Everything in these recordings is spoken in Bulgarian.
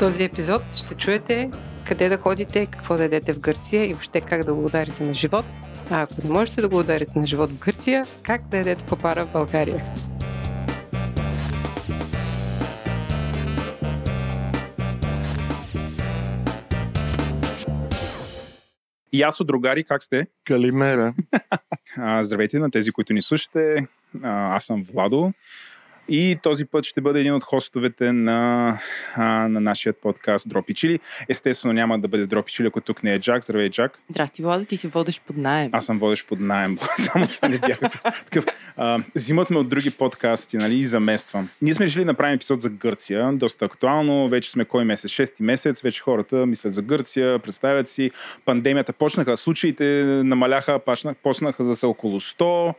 този епизод ще чуете къде да ходите, какво да ядете в Гърция и въобще как да го ударите на живот. А ако не можете да го ударите на живот в Гърция, как да ядете папара в България. И аз от другари, как сте? Калимера. Здравейте на тези, които ни слушате. Аз съм Владо. И този път ще бъде един от хостовете на, а, на нашия подкаст Дропи Чили. Естествено няма да бъде Дропи Чили, ако тук не е Джак. Здравей, Джак. Здрасти, Владо, ти си водещ под найем. Аз съм водещ под найем. Само това не бях. Такъв, а, взимат ме от други подкасти нали, и замествам. Ние сме решили да направим епизод за Гърция. Доста актуално. Вече сме кой месец? Шести месец. Вече хората мислят за Гърция, представят си. Пандемията почнаха, случаите намаляха, почнаха да са около 100.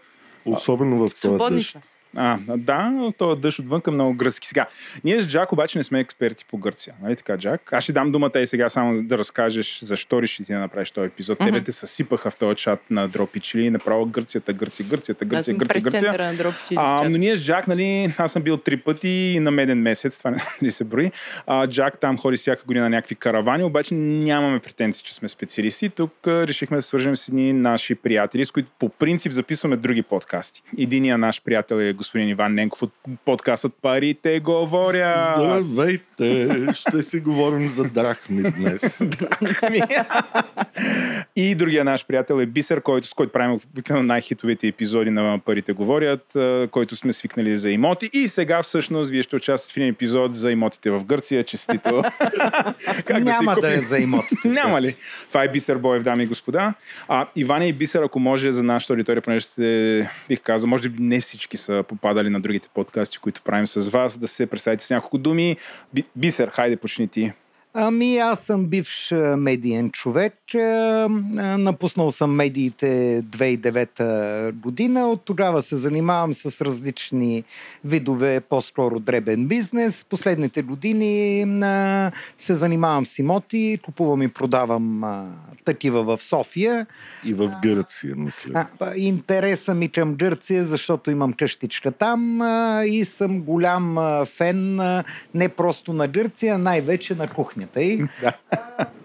Особено в този дъжд. А, да, то дъжд отвън към много гръцки. Сега, ние с Джак обаче не сме експерти по Гърция. Нали така, Джак? Аз ще дам думата и сега само да разкажеш защо реши ти да направиш този епизод. Mm-hmm. Тебе те съсипаха в този чат на Дропичили, направо Гърцията, Гърция, Гърцията, Гърция, Гърция, Гърция. На а, но ние с Джак, нали, аз съм бил три пъти на меден месец, това не знам дали се брои. А, Джак там ходи всяка година на някакви каравани, обаче нямаме претенции, че сме специалисти. Тук решихме да свържем с едни наши приятели, с които по принцип записваме други подкасти. Единия наш приятел е господин Иван Ненков от подкастът Парите говоря. Здравейте! Ще си говорим за драхми днес. и другия наш приятел е Бисер, който, с който правим най-хитовите епизоди на Парите говорят, който сме свикнали за имоти. И сега всъщност вие ще участвате в един епизод за имотите в Гърция. Честито! как Няма да, да е за имотите. Няма ли? Това е Бисер Боев, дами и господа. А, Иван и Бисер, ако може за нашата аудитория, понеже сте, бих казал, може би не всички са попадали на другите подкасти, които правим с вас, да се представите с няколко думи. Бисер, хайде почни ти. Ами аз съм бивш медиен човек. Напуснал съм медиите 2009 година. От тогава се занимавам с различни видове, по-скоро дребен бизнес. Последните години се занимавам с имоти, купувам и продавам такива в София. И в Гърция, мисля. интереса ми към Гърция, защото имам къщичка там и съм голям фен не просто на Гърция, най-вече на кухня кухнята й.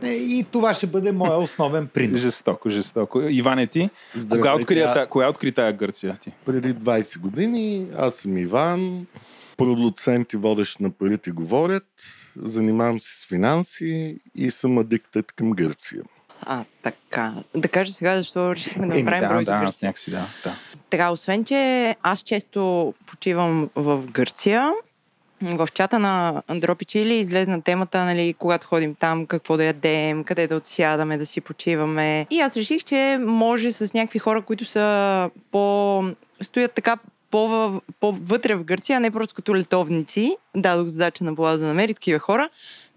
Да. И това ще бъде моя основен принос. Жестоко, жестоко. Иване ти, кога откри, тя... кога откри тая Гърция ти? Преди 20 години. Аз съм Иван, продуцент и водещ на парите говорят, занимавам се с финанси и съм адиктът към Гърция. А, така. Да кажа сега, защо решихме да направим да, брой да, за Гърция. Някакси, да, да. Така, освен, че аз често почивам в Гърция, в чата на Андропи Чили излезна темата, нали, когато ходим там, какво да ядем, къде да отсядаме, да си почиваме. И аз реших, че може с някакви хора, които са по... стоят така по-вътре в Гърция, а не просто като летовници. Дадох задача на Влада да намери такива хора,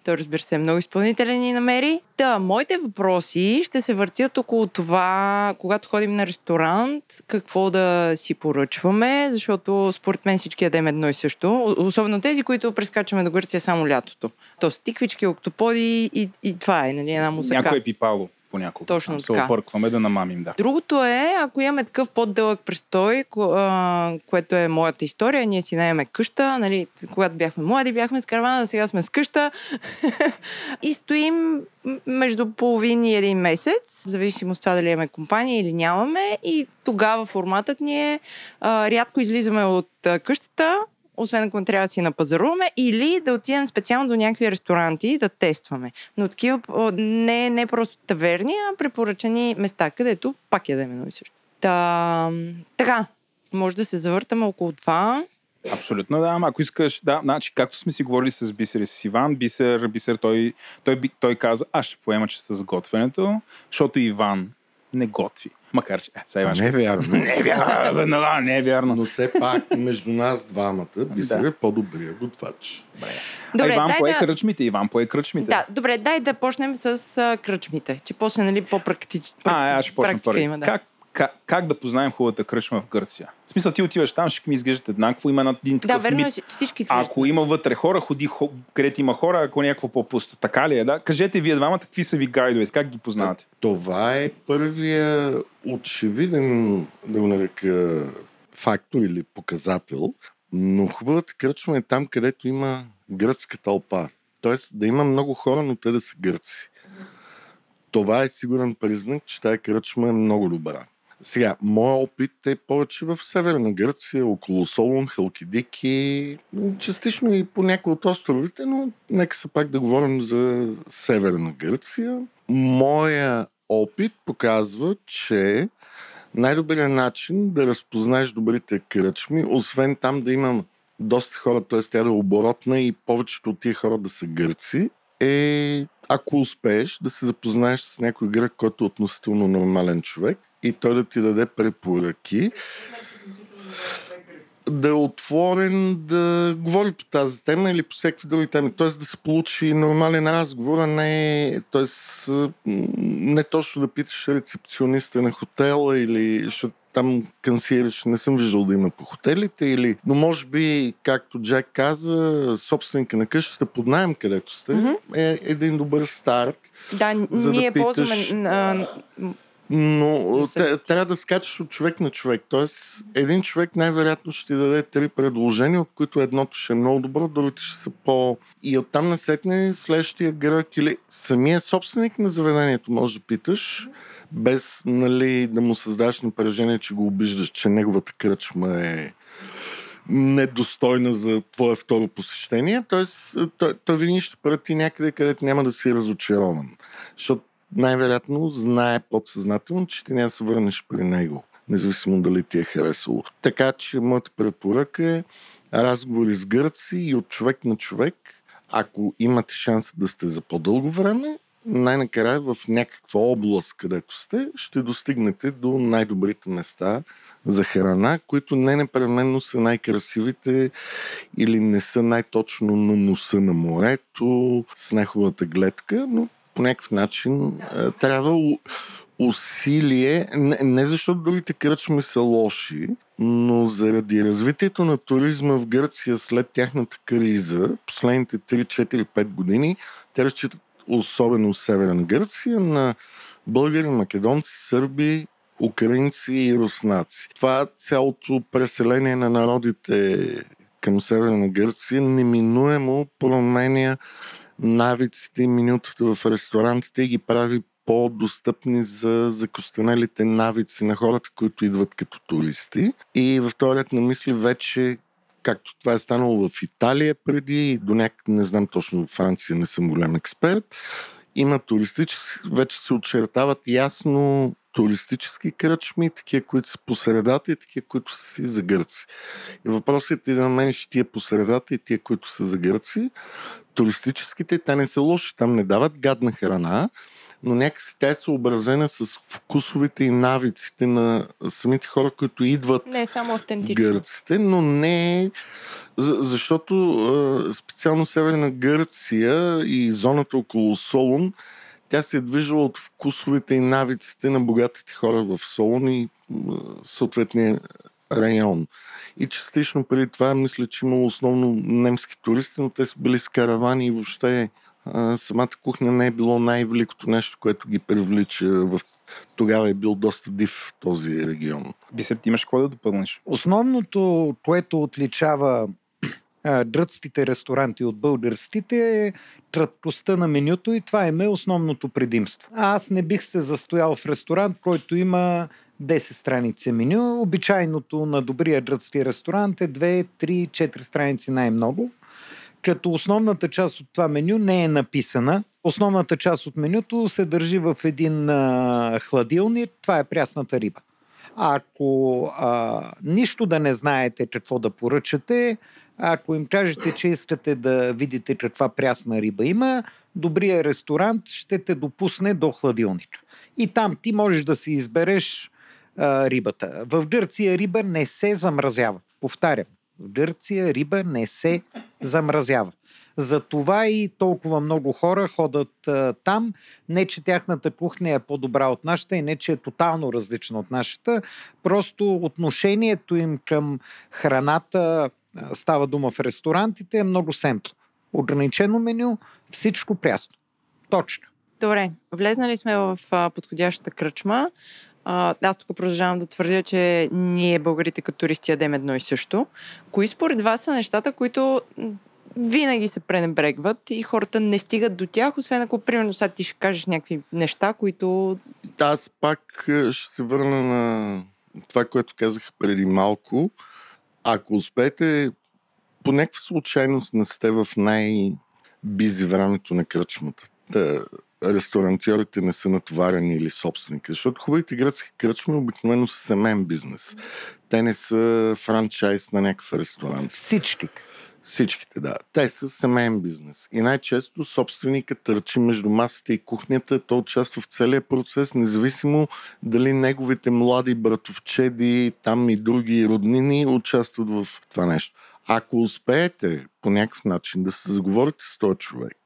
той, разбира се, е много изпълнителен и намери. Да, моите въпроси ще се въртят около това, когато ходим на ресторант, какво да си поръчваме, защото според мен всички ядем едно и също. Особено тези, които прескачаме до Гърция само лятото. То стиквички, октоподи и, и това е, нали, една мусака. Някой е пипало понякога. Точно Там така. Се опъркваме да намамим, да. Другото е, ако имаме такъв по-дълъг престой, което е моята история, ние си наеме къща, нали, когато бяхме млади, бяхме с каравана, сега сме с къща и стоим между половин и един месец, в зависимост от това дали имаме компания или нямаме и тогава форматът ни е а, рядко излизаме от къщата, освен ако не трябва да си напазаруваме, или да отидем специално до някакви ресторанти да тестваме. Но такива не, не просто таверни, а препоръчани места, където пак ядем едно и също. Та, така, може да се завъртаме около това. Абсолютно, да. Ако искаш, да, значи, както сме си говорили с Бисер и с Иван, Бисер, Бисер той, той, той, той каза, аз ще поема че с готвенето, защото Иван не готви. Макар че, е, сега Иван, не е вярно. не е вярно, не е вярно. Но все пак между нас двамата би се да. по-добрия готвач. Добре. Добре, а Иван пое да... кръчмите, Иван пое кръчмите. Да, добре, дай да почнем с а, кръчмите, че после нали, по-практично. А, аз ще почна първи. Има, да. Как как, как да познаем хубавата кръчма в Гърция? В смисъл, ти отиваш там, ще ми изглеждат еднакво, има един такъв Да, верно мит. е, всички Ако има вътре хора, ходи където има хора, ако някакво по-пусто. Така ли е, да? Кажете вие двамата, какви са ви гайдовете, как ги познавате? Това е първия очевиден, да го нарека, фактор или показател, но хубавата кръчма е там, където има гръцка тълпа. Тоест да има много хора, но те да са гърци. Това е сигурен признак, че тази кръчма е много добра. Сега, моят опит е повече в Северна Гърция, около Солун, Халкидики, частично и по някои от островите, но нека се пак да говорим за Северна Гърция. Моя опит показва, че най-добрият начин да разпознаеш добрите кръчми, освен там да имам доста хора, т.е. тя да е оборотна и повечето от тия хора да са гърци, е ако успееш да се запознаеш с някой грък, който е относително нормален човек и той да ти даде препоръки, да е отворен да говори по тази тема или по всеки други теми. Т.е. да се получи нормален разговор, а не, тоест, не точно да питаш рецепциониста на хотела или защото там кансиериш не съм виждал да има по хотелите или, но може би, както Джак каза, собственика на къщата под найем, където сте, mm-hmm. е един добър старт. Да, за ние да питаш... ползваме но да трябва да скачаш от човек на човек. Тоест, един човек най-вероятно ще ти даде три предложения, от които едното ще е много добро, другите ще са по... И оттам насетне следващия грък или самия собственик на заведението може да питаш, без нали, да му създаш напрежение, че го обиждаш, че неговата кръчма е недостойна за твое второ посещение. Тоест, той, той винаги ще прати някъде, където няма да си разочарован. Защото най-вероятно знае подсъзнателно, че ти няма да се върнеш при него, независимо дали ти е харесало. Така че моята препоръка е разговори с гърци и от човек на човек, ако имате шанс да сте за по-дълго време, най-накрая в някаква област, където сте, ще достигнете до най-добрите места за храна, които не непременно са най-красивите или не са най-точно на носа на морето, с най-хубавата гледка, но по някакъв начин трябва усилие, не, не защото другите кръчми са лоши, но заради развитието на туризма в Гърция след тяхната криза, последните 3, 4, 5 години, те разчитат особено в Северна Гърция на българи, македонци, сърби, украинци и руснаци. Това цялото преселение на народите към Северна Гърция неминуемо променя навиците и минутата в ресторантите и ги прави по-достъпни за закостенелите навици на хората, които идват като туристи. И в този ред на мисли вече както това е станало в Италия преди и до някак, не знам точно в Франция, не съм голям експерт, има туристически, вече се очертават ясно туристически кръчми, такива, които са по средата и такива, които са си за гърци. И въпросът е да намериш тия по средата и тия, които са за гърци. Туристическите, те не са лоши, там не дават гадна храна, но някакси тя е съобразена с вкусовите и навиците на самите хора, които идват не е само автентично. гърците, но не защото специално Северна Гърция и зоната около Солун тя се е движила от вкусовете и навиците на богатите хора в Солун и съответния район. И частично преди това мисля, че имало основно немски туристи, но те са били с каравани и въобще а, самата кухня не е било най-великото нещо, което ги привлича в тогава е бил доста див този регион. Бисер, ти имаш какво да допълниш? Основното, което отличава гръцките ресторанти от българските е краткостта на менюто и това е основното предимство. Аз не бих се застоял в ресторант, който има 10 страници меню. Обичайното на добрия гръцки ресторант е 2, 3, 4 страници най-много. Като основната част от това меню не е написана. Основната част от менюто се държи в един а, хладилник. Това е прясната риба. Ако а, нищо да не знаете какво да поръчате, ако им кажете, че искате да видите каква прясна риба има, добрия ресторант ще те допусне до хладилника. И там ти можеш да си избереш а, рибата. В Гърция риба не се замразява. Повтарям. В Гърция риба не се замразява. Затова и толкова много хора ходят а, там. Не, че тяхната кухня е по-добра от нашата и не, че е тотално различна от нашата. Просто отношението им към храната става дума в ресторантите е много семпло. Ограничено меню, всичко прясно. Точно. Добре, влезнали сме в подходящата кръчма. Аз тук продължавам да твърдя, че ние, българите като туристи, ядем едно и също. Кои според вас са нещата, които винаги се пренебрегват и хората не стигат до тях, освен ако, примерно, сега ти ще кажеш някакви неща, които... Аз пак е, ще се върна на това, което казах преди малко. Ако успеете по някаква случайност не сте в най-бизи времето на кръчмата. Ресторантьорите не са натоварени или собственика. Защото хубавите гръцки кръчми обикновено са семейен бизнес. Те не са франчайз на някакъв ресторант. Всичките. Всичките, да. Те са семейен бизнес. И най-често собственикът търчи между масата и кухнята. Той участва в целия процес, независимо дали неговите млади братовчеди, там и други роднини участват в това нещо. Ако успеете по някакъв начин да се заговорите с този човек,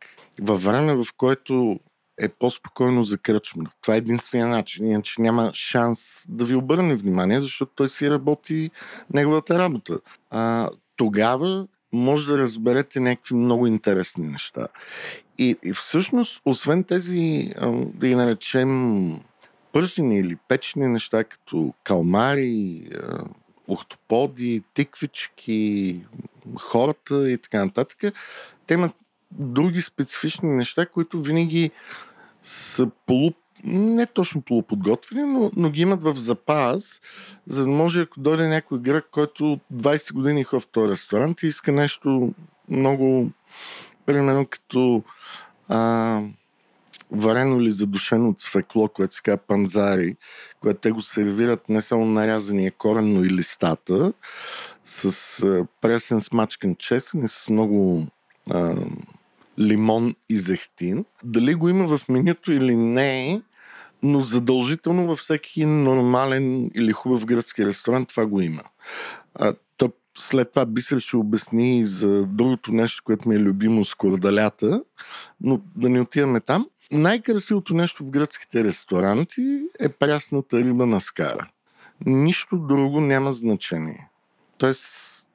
във време, в което е по-спокойно за. Това е единствения начин, иначе няма шанс да ви обърне внимание, защото той си работи неговата работа. А, тогава може да разберете някакви много интересни неща. И, и всъщност, освен тези, да ги наречем, пържени или печени неща, като калмари, охтоподи, тиквички, хората и така нататък, те имат други специфични неща, които винаги са полу не точно полуподготвени, но, но ги имат в запас, за да може, ако дойде някой грък, който 20 години е в този ресторант и иска нещо много, примерно като а, варено или задушено цвекло, което се казва панзари, което те го сервират не само нарязания корен, но и листата, с пресен смачкан чесън и с много а, лимон и зехтин. Дали го има в менюто или не, но задължително във всеки нормален или хубав гръцки ресторант това го има. А, то след това Бисер ще обясни и за другото нещо, което ми е любимо с кордалята, но да не отиваме там. Най-красивото нещо в гръцките ресторанти е прясната риба на скара. Нищо друго няма значение. Тоест,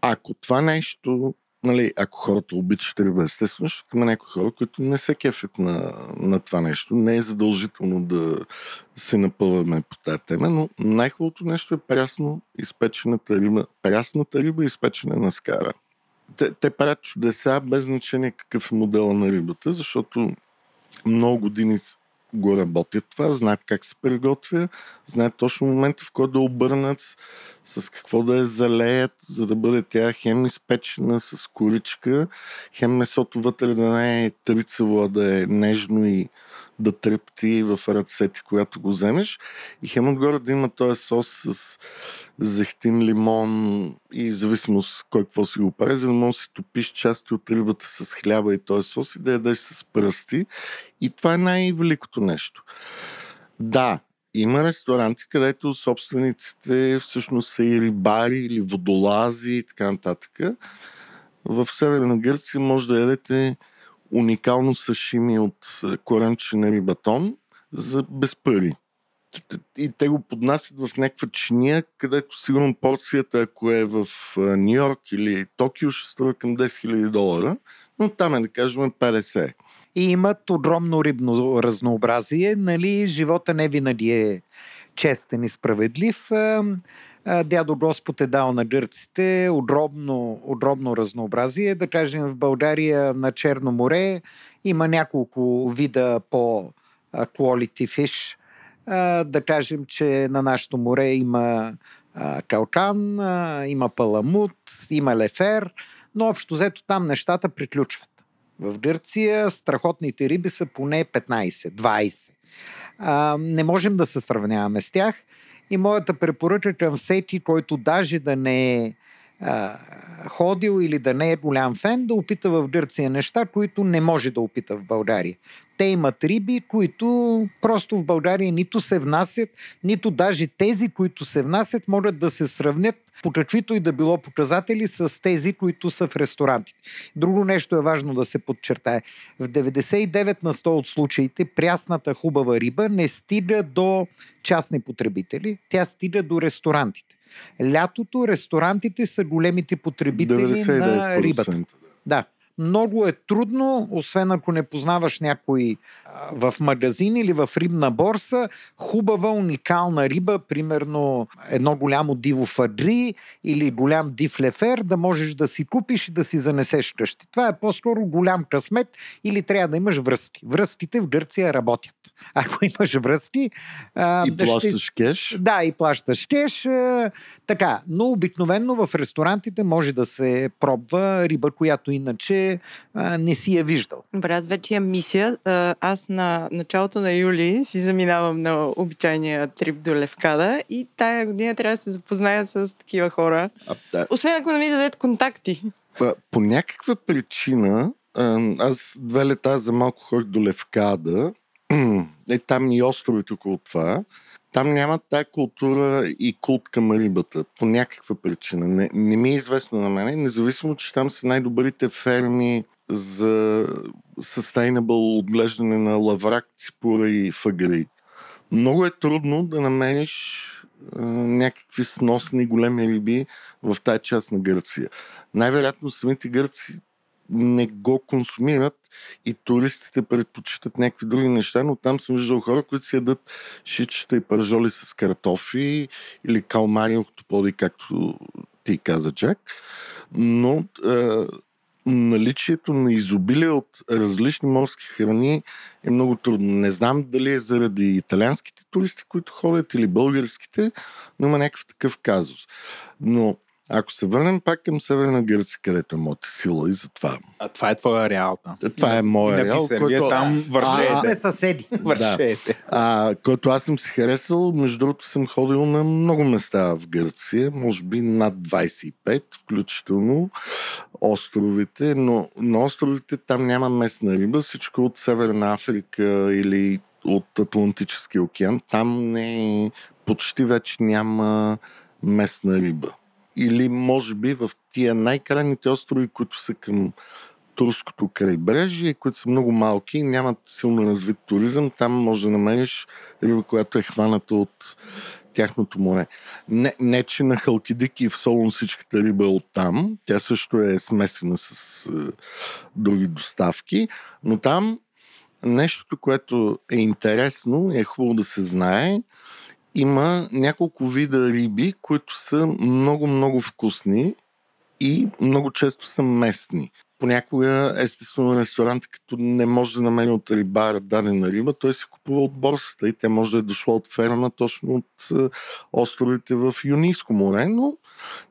ако това нещо нали, ако хората обичат риба, естествено, защото има някои хора, които не се кефят на, на това нещо. Не е задължително да се напълваме по тази тема, но най-хубавото нещо е прясно изпечената риба. Прясната риба изпечена на скара. Те, те правят чудеса без значение какъв е модела на рибата, защото много години го работят това, знаят как се приготвя, знаят точно момента, в който да обърнат, с какво да я залеят, за да бъде тя хем изпечена с коричка, хем месото вътре да не е трицево, да е нежно и да трепти в ръцете, когато го вземеш. И хем отгоре да има този сос с зехтин, лимон и зависимост кой какво си го прави, за да може да си топиш части от рибата с хляба и този сос и да ядеш с пръсти. И това е най-великото нещо. Да, има ресторанти, където собствениците всъщност са и рибари или водолази и така нататък. В Северна Гърция може да ядете уникално сашими от коремче на рибатон за без пари. И те го поднасят в някаква чиния, където сигурно порцията, ако е в Нью Йорк или Токио, ще струва към 10 000 долара, но там е да кажем 50 и имат огромно рибно разнообразие. Нали, живота не винаги е честен и справедлив. Дядо Господ е дал на гърците огромно, огромно разнообразие. Да кажем, в България на Черно море има няколко вида по quality fish. Да кажем, че на нашето море има калкан, има паламут, има лефер, но общо взето там нещата приключват. В Гърция страхотните риби са поне 15-20. А, не можем да се сравняваме с тях. И моята препоръка към всеки, който даже да не е а, ходил или да не е голям фен, да опита в Гърция неща, които не може да опита в България. Те имат риби, които просто в България нито се внасят, нито даже тези, които се внасят, могат да се сравнят по каквито и да било показатели с тези, които са в ресторантите. Друго нещо е важно да се подчертае. В 99 на 100 от случаите прясната хубава риба не стига до частни потребители, тя стига до ресторантите. Лятото ресторантите са големите потребители на рибата. Да. Много е трудно, освен ако не познаваш някой в магазин или в рибна борса, хубава, уникална риба, примерно едно голямо диво фадри или голям див лефер, да можеш да си купиш и да си занесеш къщи. Това е по-скоро голям късмет или трябва да имаш връзки. Връзките в Гърция работят. Ако имаш връзки... А, и да плащаш ще... кеш. Да, и плащаш кеш. А, така, но обикновенно в ресторантите може да се пробва риба, която иначе а, не си е виждал. Добре, аз вече имам мисия. Аз на началото на юли си заминавам на обичайния трип до Левкада и тая година трябва да се запозная с такива хора. А, да. Освен ако не ми дадете контакти. По, по някаква причина аз две лета за малко ходих до Левкада. Е, там и островите около това. Там няма тая култура и култ към рибата. По някаква причина. Не, не ми е известно на мен. Независимо, че там са най-добрите ферми за sustainable отглеждане на лаврак, ципура и фагри. Много е трудно да намериш а, някакви сносни големи риби в тази част на Гърция. Най-вероятно самите гърци не го консумират и туристите предпочитат някакви други неща, но там съм виждал хора, които си ядат шичета и пържоли с картофи или калмари, октоподи, както ти каза, Джак. Но е, наличието на изобилие от различни морски храни е много трудно. Не знам дали е заради италианските туристи, които ходят, или българските, но има някакъв такъв казус. Но ако се върнем пак към Северна Гърция, където е моята сила и затова. А това е твоя реал. Да. Това е моя реал. Който... там вършете. А, сме съседи. Вършете. Да. А, който аз съм си харесал, между другото съм ходил на много места в Гърция, може би над 25, включително островите, но на островите там няма местна риба, всичко от Северна Африка или от Атлантическия океан, там не, почти вече няма местна риба или може би в тия най-крайните острови, които са към турското крайбрежие, които са много малки и нямат силно развит туризъм, там може да намериш риба, която е хваната от тяхното море. Не, не че на Халкидик и в Солун всичката риба е оттам, тя също е смесена с е, други доставки, но там нещото, което е интересно и е хубаво да се знае, има няколко вида риби, които са много-много вкусни и много често са местни. Понякога, естествено, ресторант, като не може да намери от рибара дадена риба, той се купува от борсата и тя може да е дошла от ферма точно от е, островите в Юнийско море, но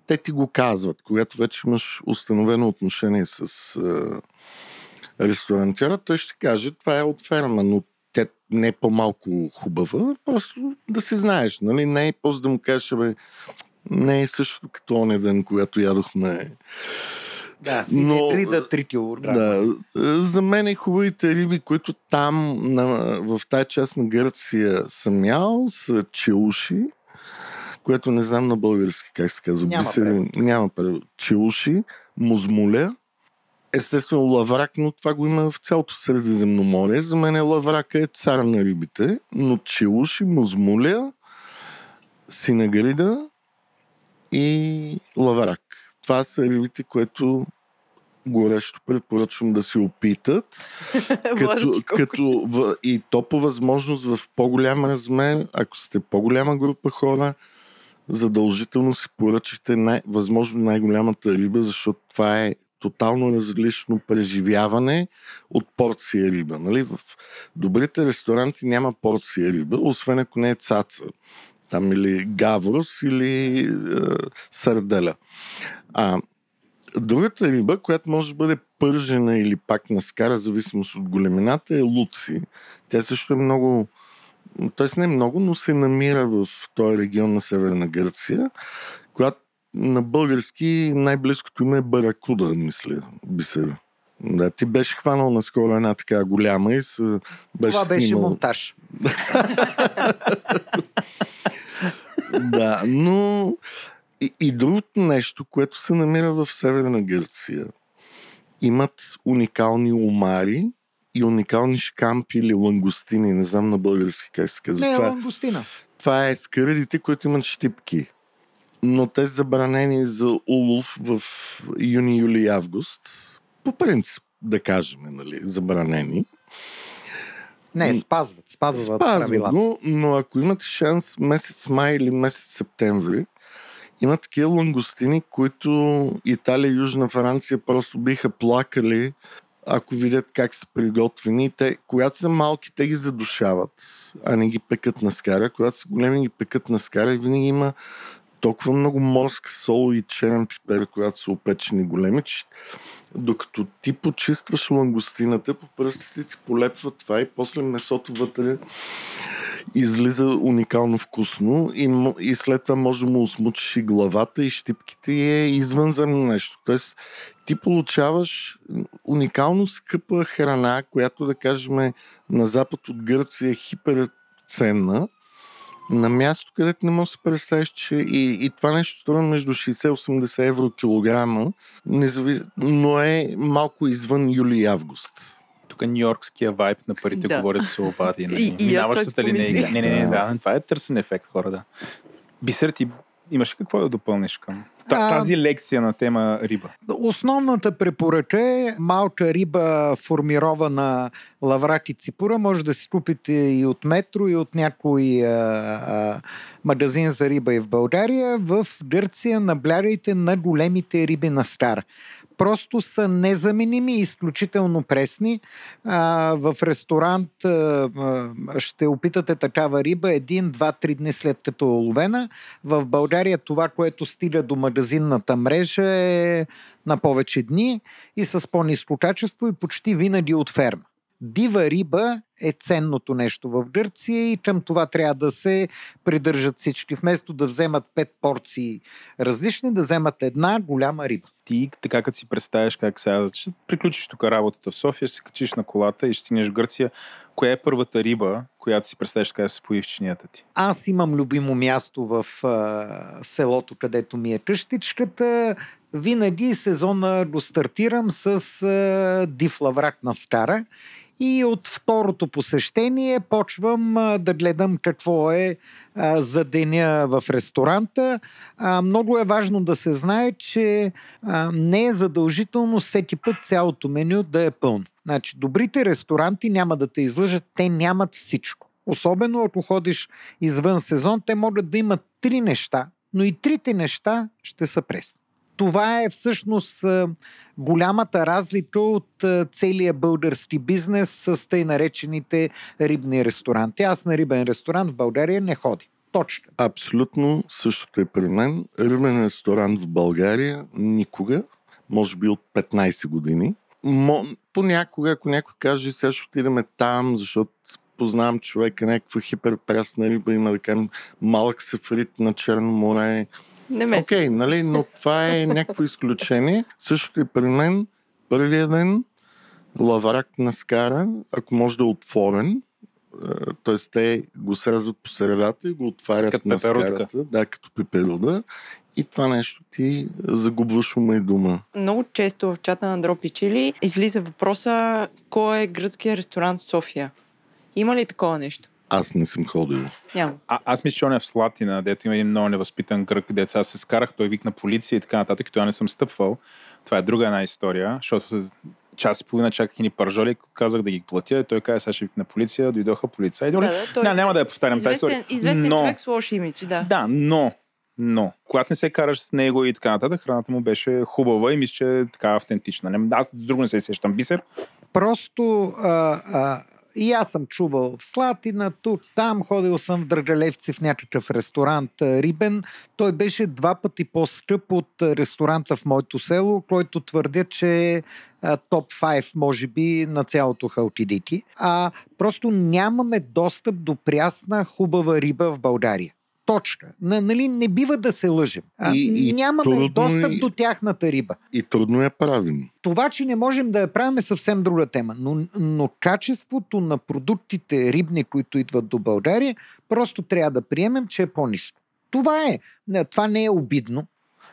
те ти го казват. Когато вече имаш установено отношение с е, ресторантера, той ще каже, това е от ферма, но тя не е по-малко хубава, просто да се знаеш, нали? Не е после да му кажеш, бе, не е също като оня ден, когато ядохме да, си Но, рида 3 кг. Да, за мен е хубавите риби, които там на, в тази част на Гърция съм ял, са челуши, което не знам на български как се казва. Няма Бисери, няма превод. Челуши, музмуля, естествено лаврак, но това го има в цялото Средиземноморие. За мен лаврака е цар на рибите, но челуши, музмуля, синагрида и лаврак. Това са рибите, които горещо препоръчвам да си опитат. като, като в, и то по възможност в по-голям размер, ако сте по-голяма група хора, задължително си поръчайте най, възможно най-голямата риба, защото това е тотално различно преживяване от порция риба. Нали? В добрите ресторанти няма порция риба, освен ако не е цаца. Там или гаврос, или е, сарделя. А, другата риба, която може да бъде пържена или пак на скара, зависимост от големината, е луци. Тя също е много т.е. не много, но се намира в този регион на Северна Гърция, която на български най-близкото име е Баракуда, мисля, бисер. Да, ти беше хванал наскоро една така голяма и с, беше Това беше снимал... монтаж. да, но и, и другото нещо, което се намира в Северна Гърция, имат уникални омари и уникални шкампи или лангустини. Не знам на български как се казва. Не, това, е лангустина. Това е скърдите, които имат щипки но те са забранени за улов в юни, юли и август. По принцип. да кажем, нали, забранени. Не, спазват. Спазват, Спазват правилата. го, но ако имате шанс месец май или месец септември, има такива лангустини, които Италия и Южна Франция просто биха плакали, ако видят как са приготвени. Те, когато са малки, те ги задушават, а не ги пекат на скара. Когато са големи, ги пекат на скара и винаги има толкова много морска сол и черен пипер, когато са опечени големи, че докато ти почистваш лангустината, по пръстите ти полепва това и после месото вътре излиза уникално вкусно и, и след това може да му осмучиш и главата и щипките и е извънземно нещо. Тоест ти получаваш уникално скъпа храна, която да кажем на запад от Гърция е хиперценна, на място, където не можеш да се представиш, че и, и това нещо струва между 60-80 евро килограма, незави... но е малко извън юли и август. Тук нью-йоркския вайб на парите Да. говорят се обади. И- и Минаващата линейка. помислих. Не, не, не, да, това е търсен ефект, хора, да. Бисер, ти имаш ли какво да допълниш към тази лекция на тема риба? Основната препоръка е малка риба формирована лаврак и ципура. Може да си купите и от метро, и от някой а, а, магазин за риба и в България. В Гърция наблягайте на големите риби на скара. Просто са незаменими и изключително пресни. А, в ресторант а, ще опитате такава риба един, два, три дни след като е уловена. В България това, което стига до магазинната мрежа е на повече дни и с по-низко качество и почти винаги от ферма. Дива риба е ценното нещо в Гърция и към това трябва да се придържат всички. Вместо да вземат пет порции различни, да вземат една голяма риба. Ти, така като си представяш как сега ще приключиш тук работата в София, ще се качиш на колата и ще стигнеш в Гърция, коя е първата риба, която си представяш да се появи в чинията ти? Аз имам любимо място в а, селото, където ми е къщичката. Винаги сезона го стартирам с а, див лаврак на скара. И от второто посещение почвам да гледам какво е за деня в ресторанта. Много е важно да се знае, че не е задължително всеки път цялото меню да е пълно. Значи, добрите ресторанти няма да те излъжат, те нямат всичко. Особено ако ходиш извън сезон, те могат да имат три неща, но и трите неща ще са пресни. Това е всъщност голямата разлика от целия български бизнес с тъй наречените рибни ресторанти. Аз на рибен ресторант в България не ходя. Точка. Абсолютно същото е при мен. Рибен ресторант в България никога, може би от 15 години. Понякога, ако някой каже, сега ще отидем там, защото познавам човека, някаква хиперпресна риба, има да кажем малък сафрит на Черно море. Не ме Окей, okay, нали, но това е някакво изключение. Същото и при мен. Първия ден лаврак на скара, ако може да е отворен, т.е. те го срязват по средата и го отварят Като на скарата. Да, като пеперуда. И това нещо ти загубваш ума и дума. Много често в чата на Дропи Чили излиза въпроса кой е гръцкият ресторант в София. Има ли такова нещо? Аз не съм ходил. Няма. А, аз мисля, че он е в Слатина, дето има един много невъзпитан грък, деца се скарах, той викна полиция и така нататък, и това не съм стъпвал. Това е друга една история, защото час и половина чаках и ни пържоли, казах да ги платя, и той каза, сега ще викна полиция, дойдоха полицаи. Да, да, той да, няма да я повтарям тази история. известен но, човек с лош имидж, да. Да, но, но, когато не се караш с него и така нататък, храната му беше хубава и мисля, че е така автентична. Не, аз друго не се сещам. Бисер? Просто а, а, и аз съм чувал в Слатина, тук, там, ходил съм в Драгалевци в някакъв ресторант Рибен. Той беше два пъти по-скъп от ресторанта в моето село, който твърдя, че е топ 5, може би, на цялото Халтидики. А просто нямаме достъп до прясна, хубава риба в България. Точка. На, нали, не бива да се лъжем. А, И- и нямаме трудно достъп и- до тяхната риба. И трудно я правим. Това, че не можем да я правим е съвсем друга тема. Но, но качеството на продуктите рибни, които идват до България, просто трябва да приемем, че е по-низко. Това е. Това не е обидно.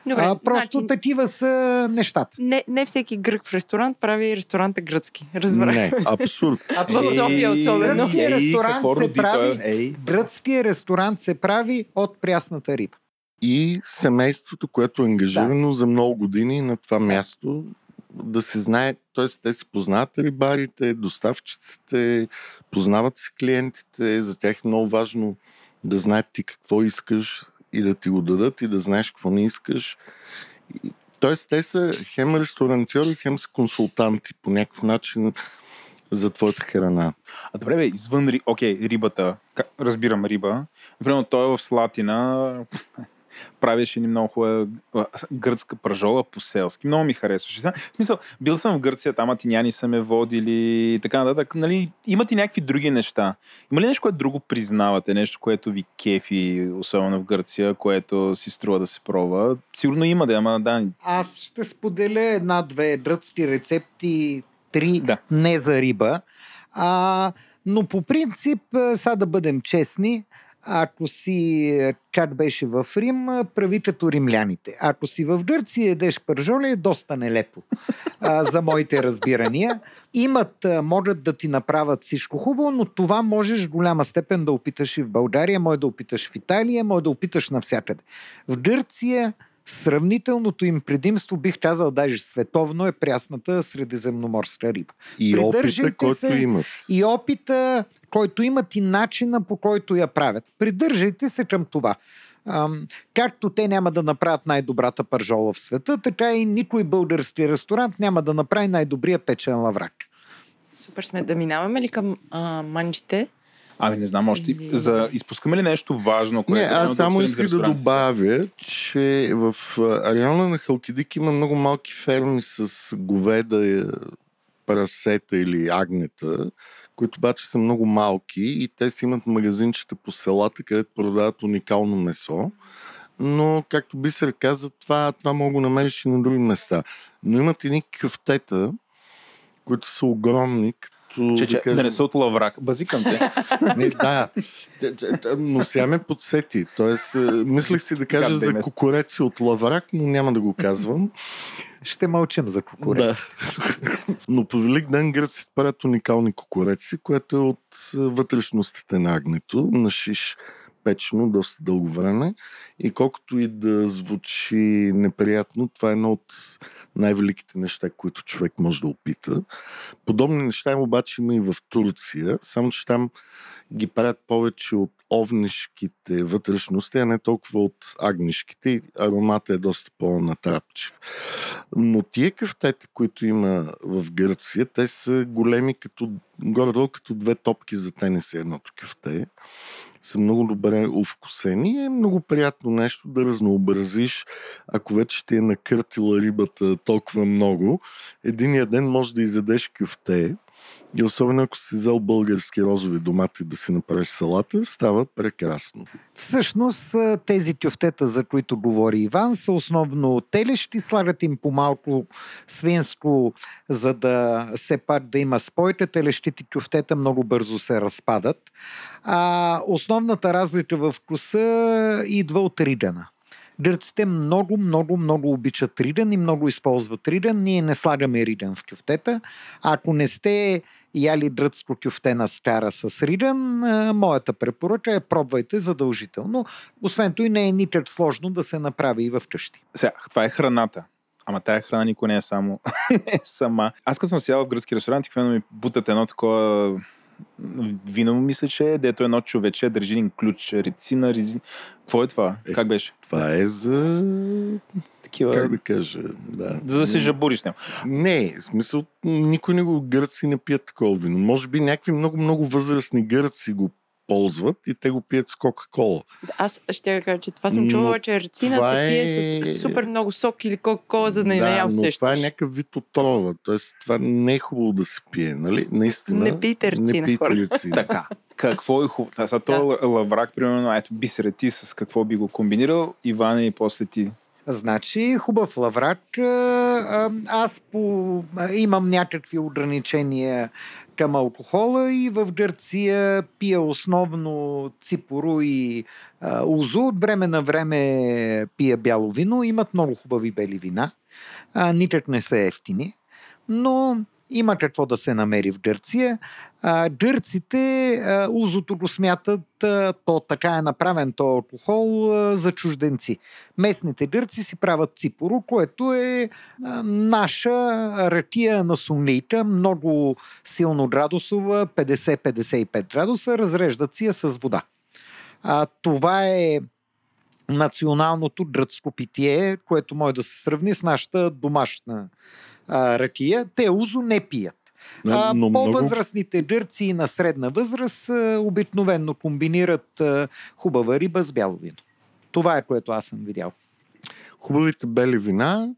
Добре, а, просто значи, такива са нещата. не, не всеки грък в ресторант прави ресторанта гръцки. Разбрах. Не, абсурд. В София особено. Гръцкият ресторант какво се прави-? Ей, Гръцкият ресторант се прави от прясната риба. И семейството, което е ангажирано за много години на това място, да се знае, т.е. те се познават рибарите, доставчиците, познават се клиентите, за тях е много важно да знаят ти какво искаш и да ти го дадат и да знаеш какво не искаш. Тоест, те са хем ресторантьори, хем са консултанти по някакъв начин за твоята храна. А добре, бе, извън. Окей, рибата. Разбирам риба. Например, той е в Слатина правеше ни много хубава гръцка пържола по-селски. Много ми харесваше. В смисъл, бил съм в Гърция, там атиняни са ме водили и така нататък. Нали, имат и някакви други неща. Има ли нещо, което друго признавате? Нещо, което ви кефи, особено в Гърция, което си струва да се пробва? Сигурно има да, ама да. Аз ще споделя една-две гръцки рецепти, три да. не за риба. А, но по принцип, сега да бъдем честни, ако си чак беше в Рим, прави като римляните. Ако си в Гърция едеш пържоли, е доста нелепо а, за моите разбирания. Имат, могат да ти направят всичко хубаво, но това можеш в голяма степен да опиташ и в България, може да опиташ в Италия, може да опиташ навсякъде. В Гърция Сравнителното им предимство, бих казал даже световно, е прясната средиземноморска риба. И опита, който се, имат. И опита, който имат и начина по който я правят. Придържайте се към това. Ам, както те няма да направят най-добрата пържола в света, така и никой български ресторант няма да направи най-добрия печен лаврак. Супер сме. Да минаваме ли към а, манчите? Ами не знам, още за... изпускаме ли нещо важно? Което не, аз само да искам да добавя, че в района на Халкидик има много малки ферми с говеда, е, прасета или агнета, които обаче са много малки и те си имат магазинчета по селата, където продават уникално месо. Но, както би се каза, това, това мога да намериш и на други места. Но имат едни кюфтета, които са огромни, като... Че, че, да, кажем... да не са от лаврак. Базикам те. не, да. Но сега ме подсети. Тоест, е, мислех си да кажа за кукуреци от лаврак, но няма да го казвам. Ще мълчим за кукуреци. Да. Но по Велик ден гръците правят уникални кукуреци, което е от е, вътрешностите на агнето, на шиш печено доста дълго време. И колкото и да звучи неприятно, това е едно от най-великите неща, които човек може да опита. Подобни неща има обаче има и в Турция, само че там ги правят повече от овнишките вътрешности, а не толкова от агнишките и е доста по-натрапчив. Но тия кафтета, които има в Гърция, те са големи като горе като две топки за тенис едното кафте са много добре увкусени. Е много приятно нещо да разнообразиш, ако вече ти е накъртила рибата толкова много. Единия ден може да изядеш кюфте, и особено ако си взел български розови домати да си направиш салата, става прекрасно. Всъщност тези тюфтета, за които говори Иван, са основно телещи, слагат им по малко свинско, за да се пак да има спойка. Телещите тюфтета много бързо се разпадат. А основната разлика в вкуса идва от ридена. Гърците много, много, много обичат риден и много използват риден. Ние не слагаме риден в кюфтета. Ако не сте яли дръцко кюфте на скара с риден, моята препоръка е пробвайте задължително. Освен това не е никак сложно да се направи и в къщи. Сега, това е храната. Ама тая храна никой не е само. не е сама. Аз като съм сял в гръцки ресторант, и ми бутат едно такова вино мисля, че е, дето едно човече държи един ключ, рецина, резин. Какво е това? Е, как беше? Това е за... Такива... Как да кажа? Да. За да се жабуриш с него. Не, в смисъл, никой не го гърци не пият такова вино. Може би някакви много-много възрастни гърци го ползват и те го пият с Кока-Кола. Аз ще кажа, че това съм чувала, че рецина се пие е... с супер много сок или Кока-Кола, за да не да, я усещаш. това е някакъв вид отрова. Тоест, това не е хубаво да се пие, нали? Наистина. Не пийте рецина, не пийте рецина. така. Какво е хубаво? Това да. лаврак, примерно, ето бисерети с какво би го комбинирал, Иване и после ти. Значи, хубав лаврак. Аз по... имам някакви ограничения към алкохола и в Гърция пия основно ципоро и узо. От време на време пия бяло вино. Имат много хубави бели вина. А, никак не са ефтини. Но има какво да се намери в Гърция. А, гърците узото го смятат, то така е направен то алкохол а, за чужденци. Местните гърци си правят ципоро, което е а, наша ракия на сунлийка, много силно градусова, 50-55 градуса, разреждат си я с вода. Това е националното гръцко питие, което може да се сравни с нашата домашна а, ракия. Те узо не пият. А, но по-възрастните гърци на средна възраст а, обикновенно комбинират а, хубава риба с бяло вино. Това е което аз съм видял. Хубавите бели вина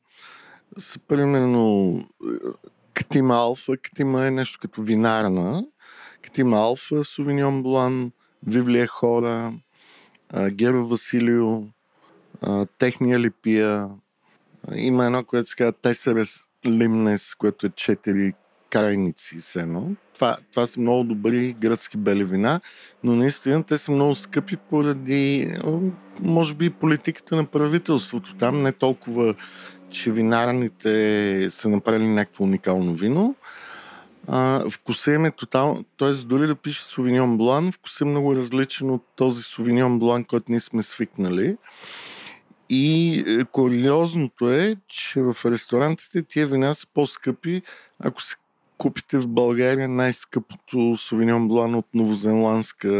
са примерно Катима Алфа. Катима е нещо като винарна. Катима Алфа, Сувиньон Блан, Вивлия Хора, Геро Василио, Техния Липия. Има едно, което се казва Тесерес Лимнес, което е четири крайници сено. Това, това са много добри гръцки бели вина, но наистина те са много скъпи поради, може би, политиката на правителството. Там не толкова, че винарните са направили някакво уникално вино, а, вкуса им е тотално, т.е. дори да пише Сувиньон Блан, вкуса е много различен от този Сувиньон Блан, който ние сме свикнали. И е, куриозното е, че в ресторантите тия вина са по-скъпи, ако се купите в България най-скъпото Сувиньон Блан от новозеландска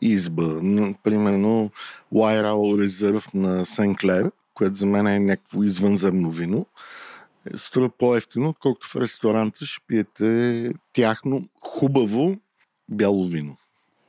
изба. Примерно Уайрал Резерв на Сенклер, което за мен е някакво извънземно вино струва по-ефтино, отколкото в ресторанта ще пиете тяхно хубаво бяло вино.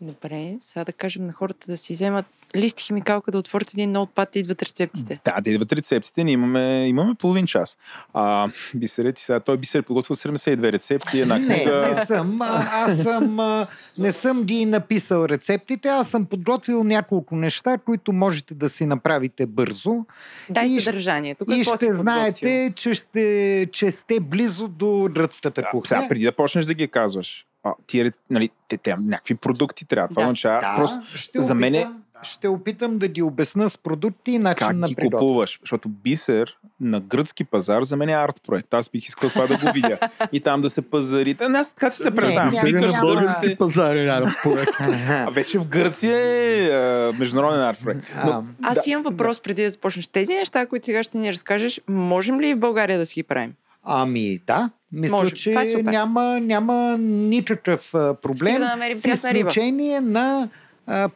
Добре, сега да кажем на хората да си вземат лист химикалка да отворят един ноутпад и идват рецептите. Да, да идват рецептите. Ние имаме, имаме половин час. А, бисерет ти сега, той бисер подготвил 72 рецепти. Една книга... Не, не съм. А, аз съм, а, не съм ги написал рецептите. Аз съм подготвил няколко неща, които можете да си направите бързо. Дай и, съдържанието. и ще знаете, че, ще, че сте близо до гръцката да, кухня. Сега, преди да почнеш да ги казваш, а, тия, нали, те, те, някакви продукти трябва. Това да, означава, да, просто, ще за мен е ще опитам да ги обясна с продукти и начин как на ги купуваш? Защото бисер на гръцки пазар за мен е арт проект. Аз бих искал това да го видя. И там да се пазари. Да, аз така си се представям. Свикаш на български пазар е арт проект. а вече в Гърция е а, международен арт проект. Но, аз да, имам въпрос да. преди да започнеш. Тези неща, които сега ще ни разкажеш, можем ли в България да си ги правим? Ами да, мисля, Може. че е няма, няма никакъв проблем. Ще да намерим с изключение на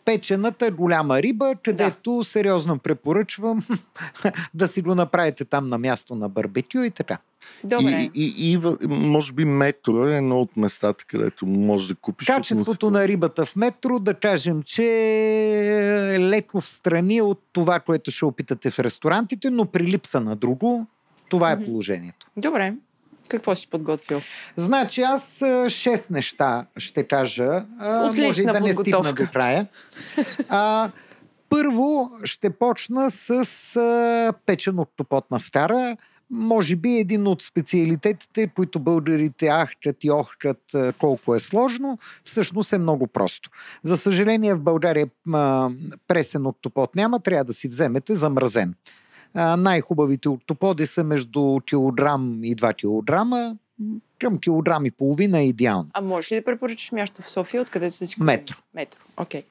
печената голяма риба, където да. сериозно препоръчвам да си го направите там на място на барбекю и така. Добре. И, и, и може би метро е едно от местата, където може да купиш. Качеството на рибата в метро, да кажем, че е леко в страни от това, което ще опитате в ресторантите, но при липса на друго, това е положението. Добре. Какво си подготвил? Значи аз шест неща ще кажа. Отлична може и да не стигна до края. А, първо ще почна с а, печен от топотна скара. Може би един от специалитетите, които българите ахчат и охчат колко е сложно, всъщност е много просто. За съжаление в България а, пресен от топот няма, трябва да си вземете замразен най-хубавите октоподи са между килограм и 2 килограма. Към килограм и половина е идеално. А можеш ли да препоръчаш място в София, откъде се си Метро. Метро, окей. Okay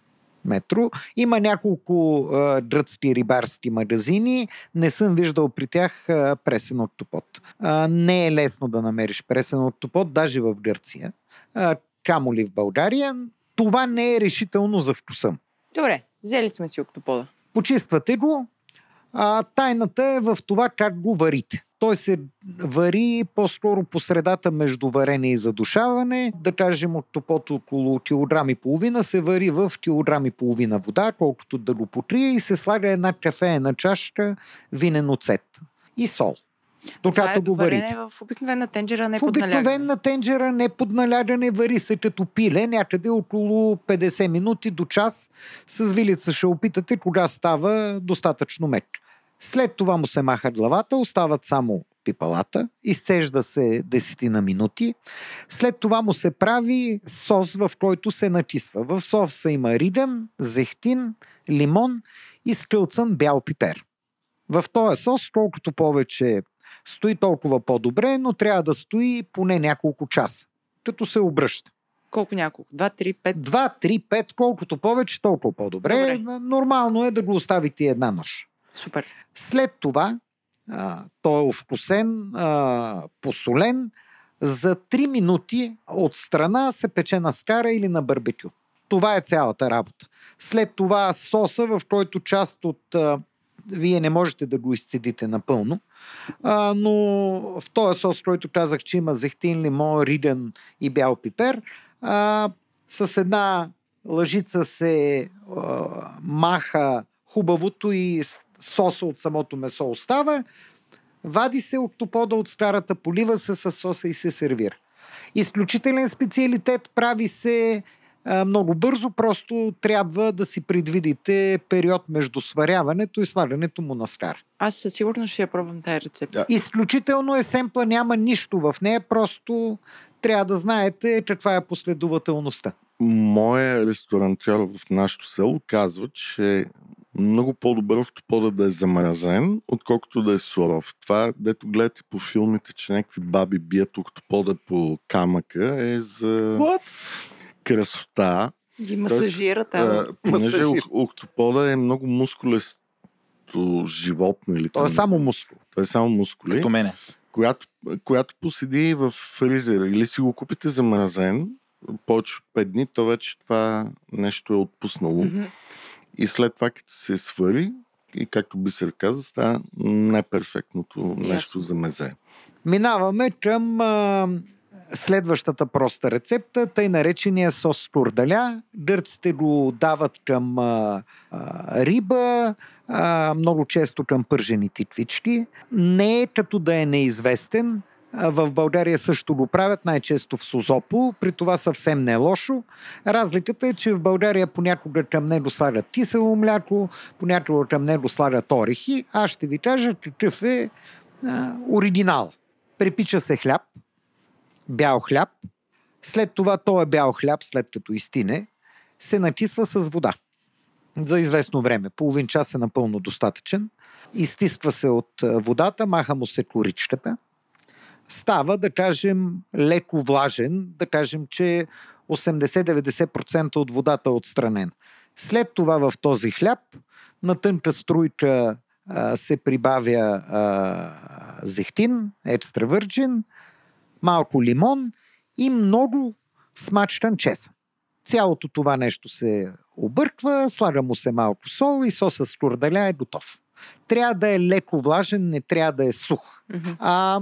метро. Има няколко а, дръцки рибарски магазини. Не съм виждал при тях а, пресен октопод. А, не е лесно да намериш пресен октопод, даже в Гърция. А, камо ли в България. Това не е решително за вкуса. Добре, взели сме си октопода. Почиствате го, а, тайната е в това как го варите. Той се вари по-скоро по средата между варене и задушаване. Да кажем от топото около килограм и половина се вари в килограм и половина вода, колкото да го потрие и се слага една кафеена чашка винен оцет и сол. Докато го варите. в обикновена тенджера, не в обикновена тенджера, не под налягане, вари се като пиле, някъде около 50 минути до час. С вилица ще опитате кога става достатъчно мек. След това му се маха главата, остават само пипалата, изцежда се десетина минути. След това му се прави сос, в който се натисва. В соса има риден, зехтин, лимон и скълцан бял пипер. В този сос, колкото повече Стои толкова по-добре, но трябва да стои поне няколко часа, като се обръща. Колко няколко? Два, три, пет? Два, три, пет, колкото повече, толкова по-добре. Добре. Нормално е да го оставите една нощ. Супер. След това а, той е овкусен, а, посолен. За 3 минути от страна се пече на скара или на барбекю. Това е цялата работа. След това соса, в който част от... А, вие не можете да го изцедите напълно, а, но в този сос, който казах, че има зехтин, лимон, риден и бял пипер, а, с една лъжица се а, маха хубавото и соса от самото месо остава, вади се от топода от скарата, полива се с соса и се сервира. Изключителен специалитет прави се а, много бързо, просто трябва да си предвидите период между сваряването и слагането му на скара. Аз със сигурност ще я пробвам тази рецепта. Да. Изключително е семпла, няма нищо в нея, просто трябва да знаете каква е последователността. Моя ресторантьор в нашото село казва, че много по-добре октопода да е замразен, отколкото да е суров. Това, дето гледате по филмите, че някакви баби бият октопода по камъка, е за What? красота. Ги масажира там. Понеже октопода е много мускулесто животно. Или То е там- само мускул. Той е само мускули. Като мене. която, която поседи в фризера или си го купите замразен, повече от 5 дни, то вече това нещо е отпуснало. Мгм. И след това, като се свари, и както би се каза, става най-перфектното нещо за мезе. Минаваме към а, следващата проста рецепта, тъй наречения сос с курдаля. Гърците го дават към а, а, риба, а, много често към пържени тиквички. Не е като да е неизвестен. В България също го правят, най-често в Созопо. При това съвсем не е лошо. Разликата е, че в България понякога към него слагат кисело мляко, понякога към него слагат орехи. Аз ще ви кажа какъв е а, оригинал. Препича се хляб, бял хляб. След това този бял хляб, след като изтине, се накисва с вода. За известно време. Половин час е напълно достатъчен. Изтисква се от водата, маха му се коричката. Става, да кажем, леко влажен, да кажем, че 80-90% от водата е отстранен. След това в този хляб на тънка струйка а, се прибавя а, зехтин, екстра върджин, малко лимон и много смачкан чесън. Цялото това нещо се обърква, слага му се малко сол и соса с курдаля е готов. Трябва да е леко влажен, не трябва да е сух. Мгм. А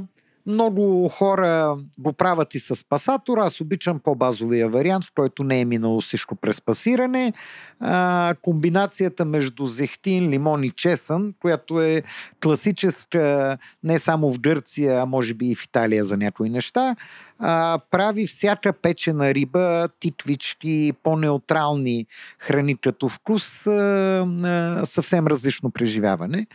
много хора го правят и с пасатор. Аз обичам по-базовия вариант, в който не е минало всичко през пасиране. А, комбинацията между зехтин, лимон и чесън, която е класическа не само в Гърция, а може би и в Италия за някои неща, а, прави всяка печена риба, тиквички, по-неутрални храни като вкус, а, а, съвсем различно преживяване.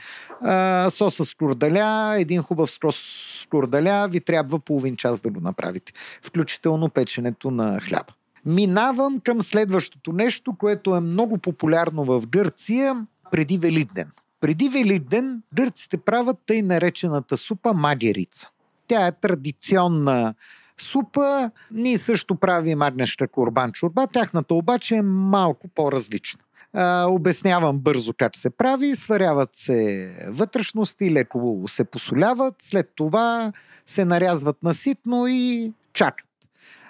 А, соса с курдаля, един хубав сос с курдаля ви трябва половин час да го направите, включително печенето на хляба. Минавам към следващото нещо, което е много популярно в Гърция преди Великден. Преди Великден гърците правят тъй наречената супа магерица. Тя е традиционна супа. Ние също правим агнеща корбан чорба, тяхната обаче е малко по-различна. А, обяснявам бързо как се прави. Сваряват се вътрешности, леко се посоляват, след това се нарязват наситно и чакат.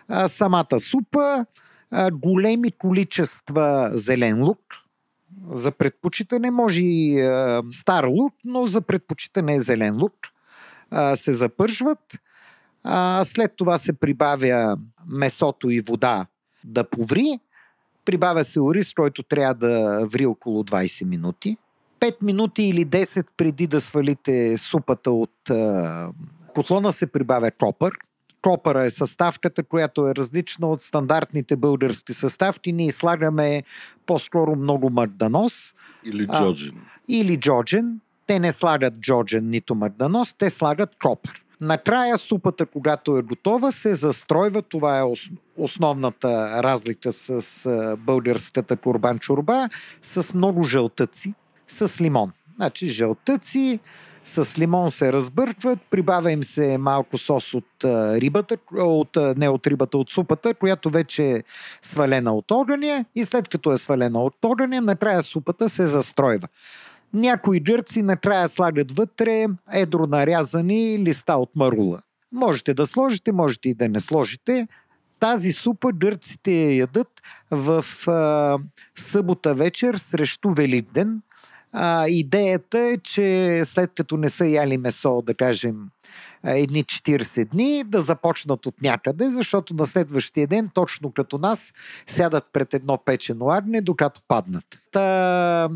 А, самата супа, а, големи количества зелен лук, за предпочитане може и а, стар лук, но за предпочитане е зелен лук. А, се запържват. А, след това се прибавя месото и вода да поври. Прибавя се ориз, който трябва да ври около 20 минути. 5 минути или 10 преди да свалите супата от а, котлона се прибавя копър. Копъра е съставката, която е различна от стандартните български съставки. Ние слагаме по-скоро много мърданос Или А. джоджин. или джоджен. Те не слагат джоджен, нито мърданос, те слагат копър. Накрая супата, когато е готова, се застройва. Това е ос- основната разлика с българската курбан чорба, с много жълтъци, с лимон. Значи жълтъци, с лимон се разбъркват, прибавя им се малко сос от рибата, от, не от рибата, от супата, която вече е свалена от огъня и след като е свалена от огъня, накрая супата се застройва. Някои джърци накрая слагат вътре едро нарязани листа от марула. Можете да сложите, можете и да не сложите. Тази супа гърците я ядат в а, събота вечер срещу Великден. А, идеята е, че след като не са яли месо, да кажем, едни 40 дни, да започнат от някъде, защото на следващия ден, точно като нас, сядат пред едно печено агне, докато паднат. Та,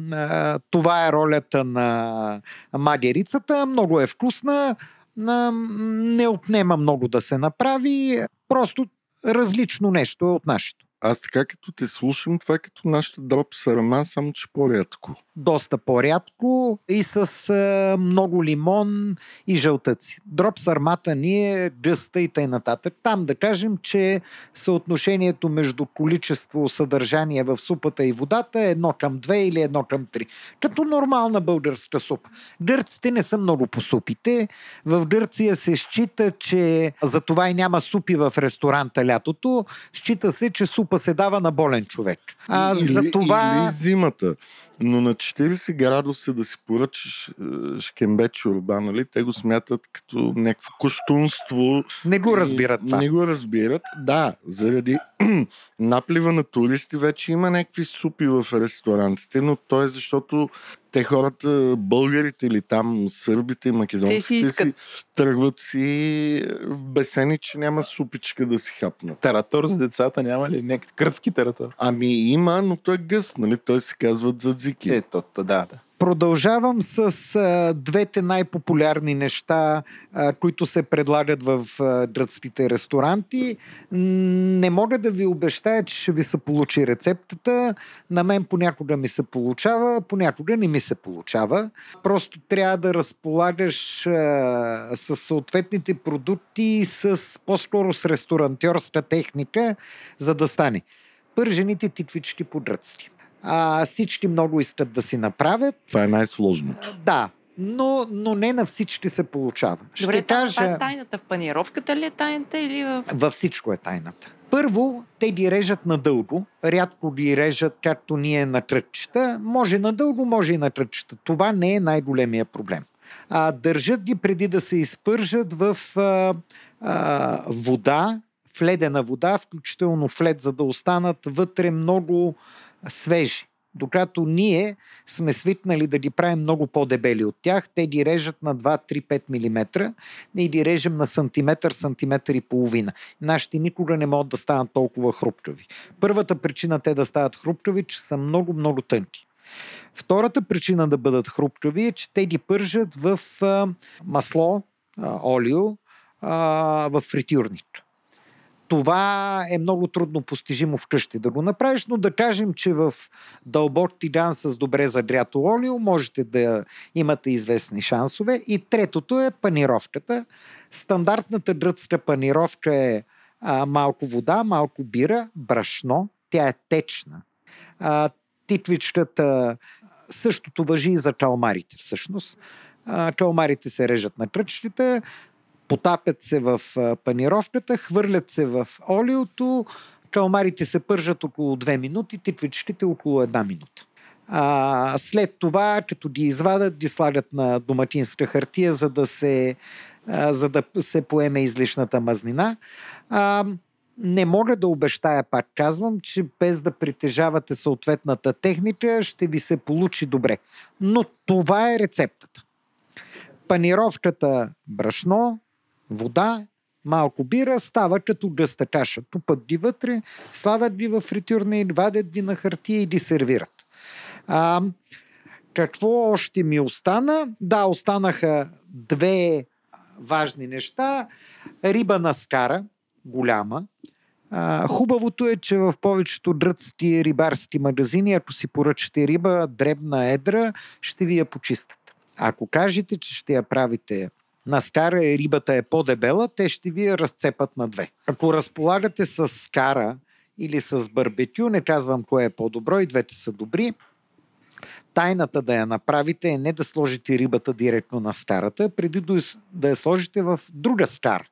това е ролята на магерицата. Много е вкусна. Не отнема много да се направи. Просто различно нещо от нашето. Аз така като те слушам, това е като нашата дроп сарама, само че по-рядко. Доста по-рядко и с а, много лимон и жълтъци. Дроп сармата ни е гъста и т.н. нататък. Там да кажем, че съотношението между количество съдържание в супата и водата е едно към две или едно към три. Като нормална българска супа. Гърците не са много по супите. В Гърция се счита, че за това и няма супи в ресторанта лятото. Счита се, че суп супа се дава на болен човек. А, или, за това... или зимата. Но на 40 градуса да си поръчаш е, шкембе чорба, нали? Те го смятат като някакво куштунство. Не го разбират това. Не го разбират. Да, заради наплива на туристи вече има някакви супи в ресторантите, но то е защото те хората, българите или там сърбите и македонците си, искат... си тръгват си бесени, че няма супичка да си хапнат. Таратор с децата няма ли? Някакъв кръцки таратор? Ами има, но той е гъст, нали? Той се казва дзадзики. Ето, да, да. Продължавам с а, двете най-популярни неща, а, които се предлагат в а, гръцките ресторанти. Не мога да ви обещая, че ще ви се получи рецептата. На мен понякога ми се получава, понякога не ми се получава. Просто трябва да разполагаш а, с съответните продукти, с по-скоро с ресторантьорска техника, за да стане. Пържените тиквички по гръцки. А, всички много искат да си направят. Това е най-сложното. Да, но, но не на всички се получава. Добре, Ще кажа... това е тайната в панировката ли е тайната или в... Във всичко е тайната. Първо, те ги режат надълго. Рядко ги режат, както ние на кръчета. Може надълго, може и на кръчета. Това не е най-големия проблем. А, държат ги преди да се изпържат в а, а, вода, в ледена вода, включително в лед, за да останат вътре много свежи. Докато ние сме свикнали да ги правим много по-дебели от тях, те ги режат на 2-3-5 мм, ние ги режем на сантиметър, сантиметър и половина. Нашите никога не могат да станат толкова хрупкави. Първата причина те да стават хрупкави, че са много-много тънки. Втората причина да бъдат хрупкави е, че те ги пържат в масло, олио, в фритюрник това е много трудно постижимо вкъщи да го направиш, но да кажем, че в дълбок тиган с добре загрято олио можете да имате известни шансове. И третото е панировката. Стандартната гръцка панировка е а, малко вода, малко бира, брашно. Тя е течна. А, титвичката същото въжи и за калмарите всъщност. А, калмарите се режат на кръчките, потапят се в панировката, хвърлят се в олиото, калмарите се пържат около 2 минути, тиквичките около 1 минута. А, след това, като ги извадат, ги слагат на доматинска хартия, за да се, а, за да се поеме излишната мазнина. А, не мога да обещая, пак казвам, че без да притежавате съответната техника, ще ви се получи добре. Но това е рецептата. Панировката брашно, вода, малко бира, става като гъста каша. Тупат ги вътре, слагат ги в фритюрна и вадят ги на хартия и ги сервират. А, какво още ми остана? Да, останаха две важни неща. Риба на скара, голяма. А, хубавото е, че в повечето дръцки рибарски магазини, ако си поръчате риба, дребна, едра, ще ви я почистят. Ако кажете, че ще я правите на скара рибата е по-дебела, те ще ви я разцепат на две. Ако разполагате с скара или с барбекю, не казвам кое е по-добро, и двете са добри, тайната да я направите е не да сложите рибата директно на скарата, преди да я сложите в друга скара,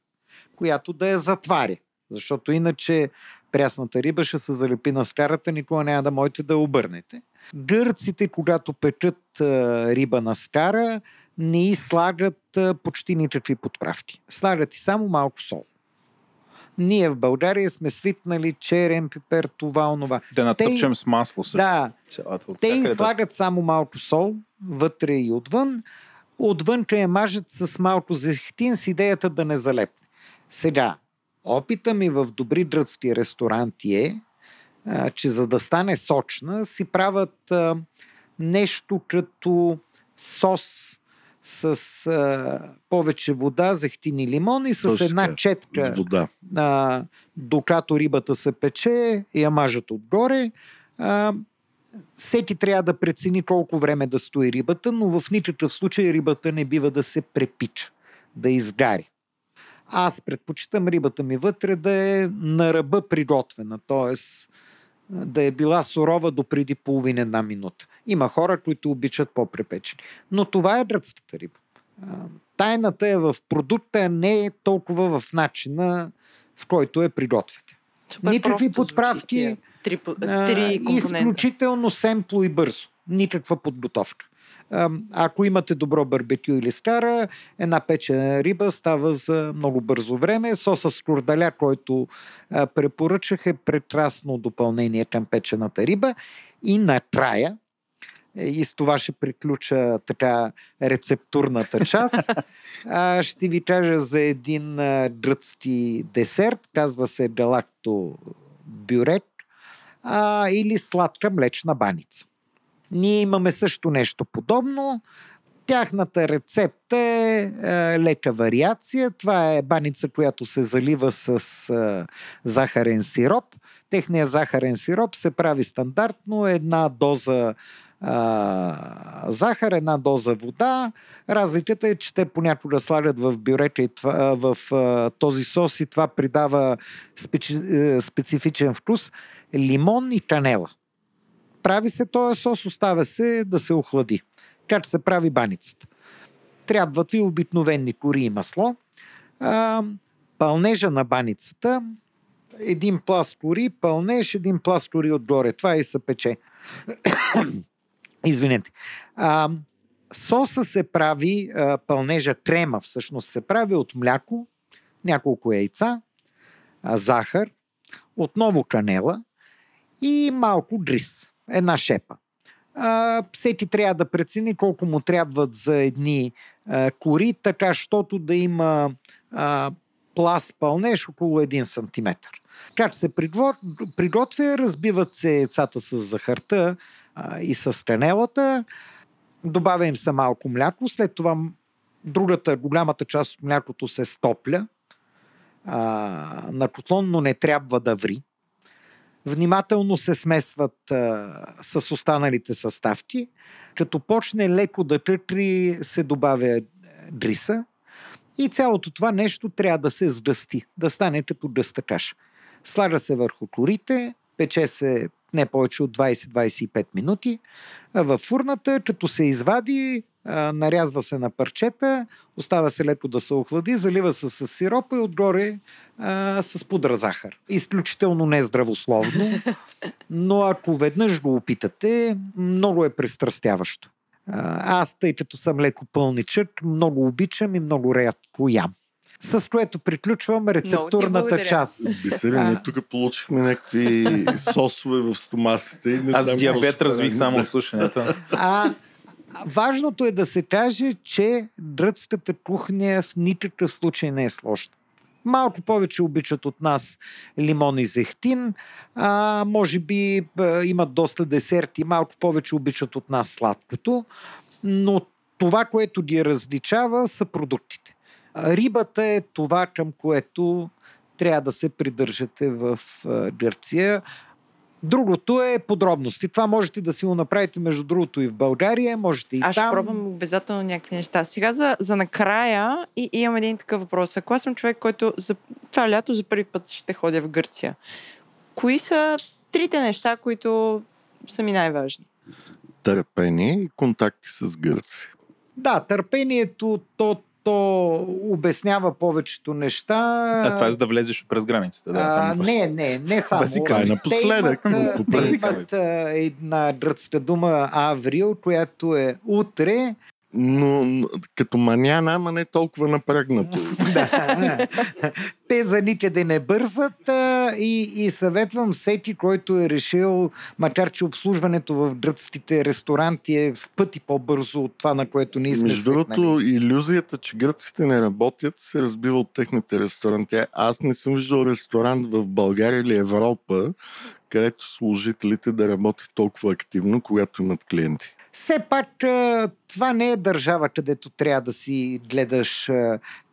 която да я затваря. Защото иначе прясната риба ще се залепи на скарата, никога няма да можете да обърнете. Гърците, когато печат риба на скара, не слагат почти никакви подправки. Слагат и само малко сол. Ние в България сме свикнали черен пипер, това, онова. Да натъпчем с масло също. Да. Те и слагат само малко сол, вътре и отвън. Отвън я мажат с малко зехтин с идеята да не залепне. Сега, опита ми в добри дръцки ресторанти е, а, че за да стане сочна, си правят а, нещо като сос с а, повече вода, зехтин и лимон и с Точка, една четка. С вода. А, докато рибата се пече, я мажат отгоре. А, всеки трябва да прецени колко време да стои рибата, но в никакъв случай рибата не бива да се препича, да изгари. Аз предпочитам рибата ми вътре да е на ръба приготвена, т.е. да е била сурова до преди половин една минута. Има хора, които обичат по-препечени. Но това е дръцката риба. Тайната е в продукта, а не е толкова в начина, в който е приготвяте. Никакви подправки. Три, три изключително семпло и бързо. Никаква подготовка. Ако имате добро барбекю или скара, една печена риба става за много бързо време. Соса с курдаля, който препоръчах е прекрасно допълнение към печената риба. И накрая, и с това ще приключа така рецептурната част. ще ви кажа за един гръцки десерт, казва се галакто бюрек а, или сладка млечна баница. Ние имаме също нещо подобно. Тяхната рецепта е, е лека вариация. Това е баница, която се залива с е, захарен сироп. Техният захарен сироп се прави стандартно една доза захар, една доза вода. Разликата е, че те понякога слагат в бюрека и това, в а, този сос и това придава специ, е, специфичен вкус. Лимон и канела. Прави се този сос, оставя се да се охлади. Как се прави баницата? Трябват ви обикновени кори и масло. А, пълнежа на баницата, един пласт кори, пълнеж, един пласт кори отгоре. Това и се пече. Извинете. А, соса се прави, а, пълнежа крема всъщност се прави от мляко, няколко яйца, а, захар, отново канела и малко гриз една шепа. А, всеки трябва да прецени колко му трябват за едни а, кори, така, щото да има а, пласт пълнеж около 1 см. Как се приготвя? Разбиват се яйцата с захарта и с канелата. Добавя им се малко мляко. След това другата, голямата част от млякото се стопля а, на котлон, но не трябва да ври внимателно се смесват а, с останалите съставки. Като почне леко да тъкри, се добавя дриса и цялото това нещо трябва да се сдъсти, да стане като дъста каша. Слага се върху корите, пече се не повече от 20-25 минути в фурната, като се извади, нарязва се на парчета, оставя се леко да се охлади, залива се с сиропа и отгоре а, с пудра захар. Изключително нездравословно, но ако веднъж го опитате, много е престрастяващо. Аз, тъй като съм леко пълничък, много обичам и много рядко ям с което приключвам рецептурната част. Бисери, ние тук получихме някакви сосове в стомасите. Не Аз диабет развих само от слушането. А, важното е да се каже, че дръцката кухня в никакъв случай не е сложна. Малко повече обичат от нас лимон и зехтин. А, може би а, имат доста десерти, малко повече обичат от нас сладкото. Но това, което ги различава, са продуктите. Рибата е това, към което трябва да се придържате в Гърция. Другото е подробности. Това можете да си го направите, между другото, и в България, можете и Аз там. Аз ще пробвам обязателно някакви неща. Сега за, за накрая и, и имам един такъв въпрос. Ако аз съм човек, който за това лято за първи път ще ходя в Гърция, кои са трите неща, които са ми най-важни? търпение и контакти с гърци. Да, търпението, то, то обяснява повечето неща. А, това е за да влезеш през границата. Да, а, не, не, не само. Това е напоследък. Те имат, те имат една гръцка дума аврил, която е утре, но като маняна, ама не толкова напрегнато. да. Те за никъде не бързат а, и, и съветвам всеки, който е решил, макар че обслужването в гръцките ресторанти е в пъти по-бързо от това, на което ние сме Между другото, иллюзията, че гръците не работят, се разбива от техните ресторанти. Аз не съм виждал ресторант в България или Европа, където служителите да работят толкова активно, когато имат клиенти все пак това не е държава, където трябва да си гледаш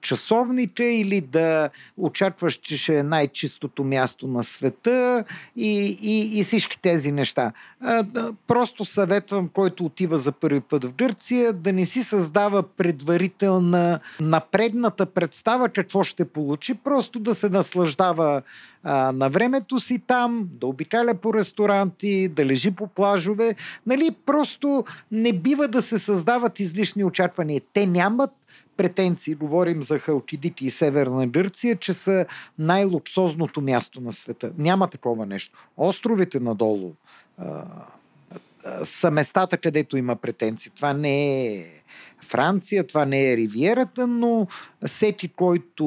часовника или да очакваш, че ще е най-чистото място на света и, и, и всички тези неща. Просто съветвам, който отива за първи път в Гърция, да не си създава предварителна напредната представа какво ще получи, просто да се наслаждава на времето си там, да обикаля по ресторанти, да лежи по плажове. Нали, просто не бива да се създават излишни очаквания. Те нямат претенции, говорим за Халкидики и Северна Гърция, че са най-луксозното място на света. Няма такова нещо. Островите надолу са местата, където има претенции. Това не е Франция, това не е Ривиерата, но всеки, който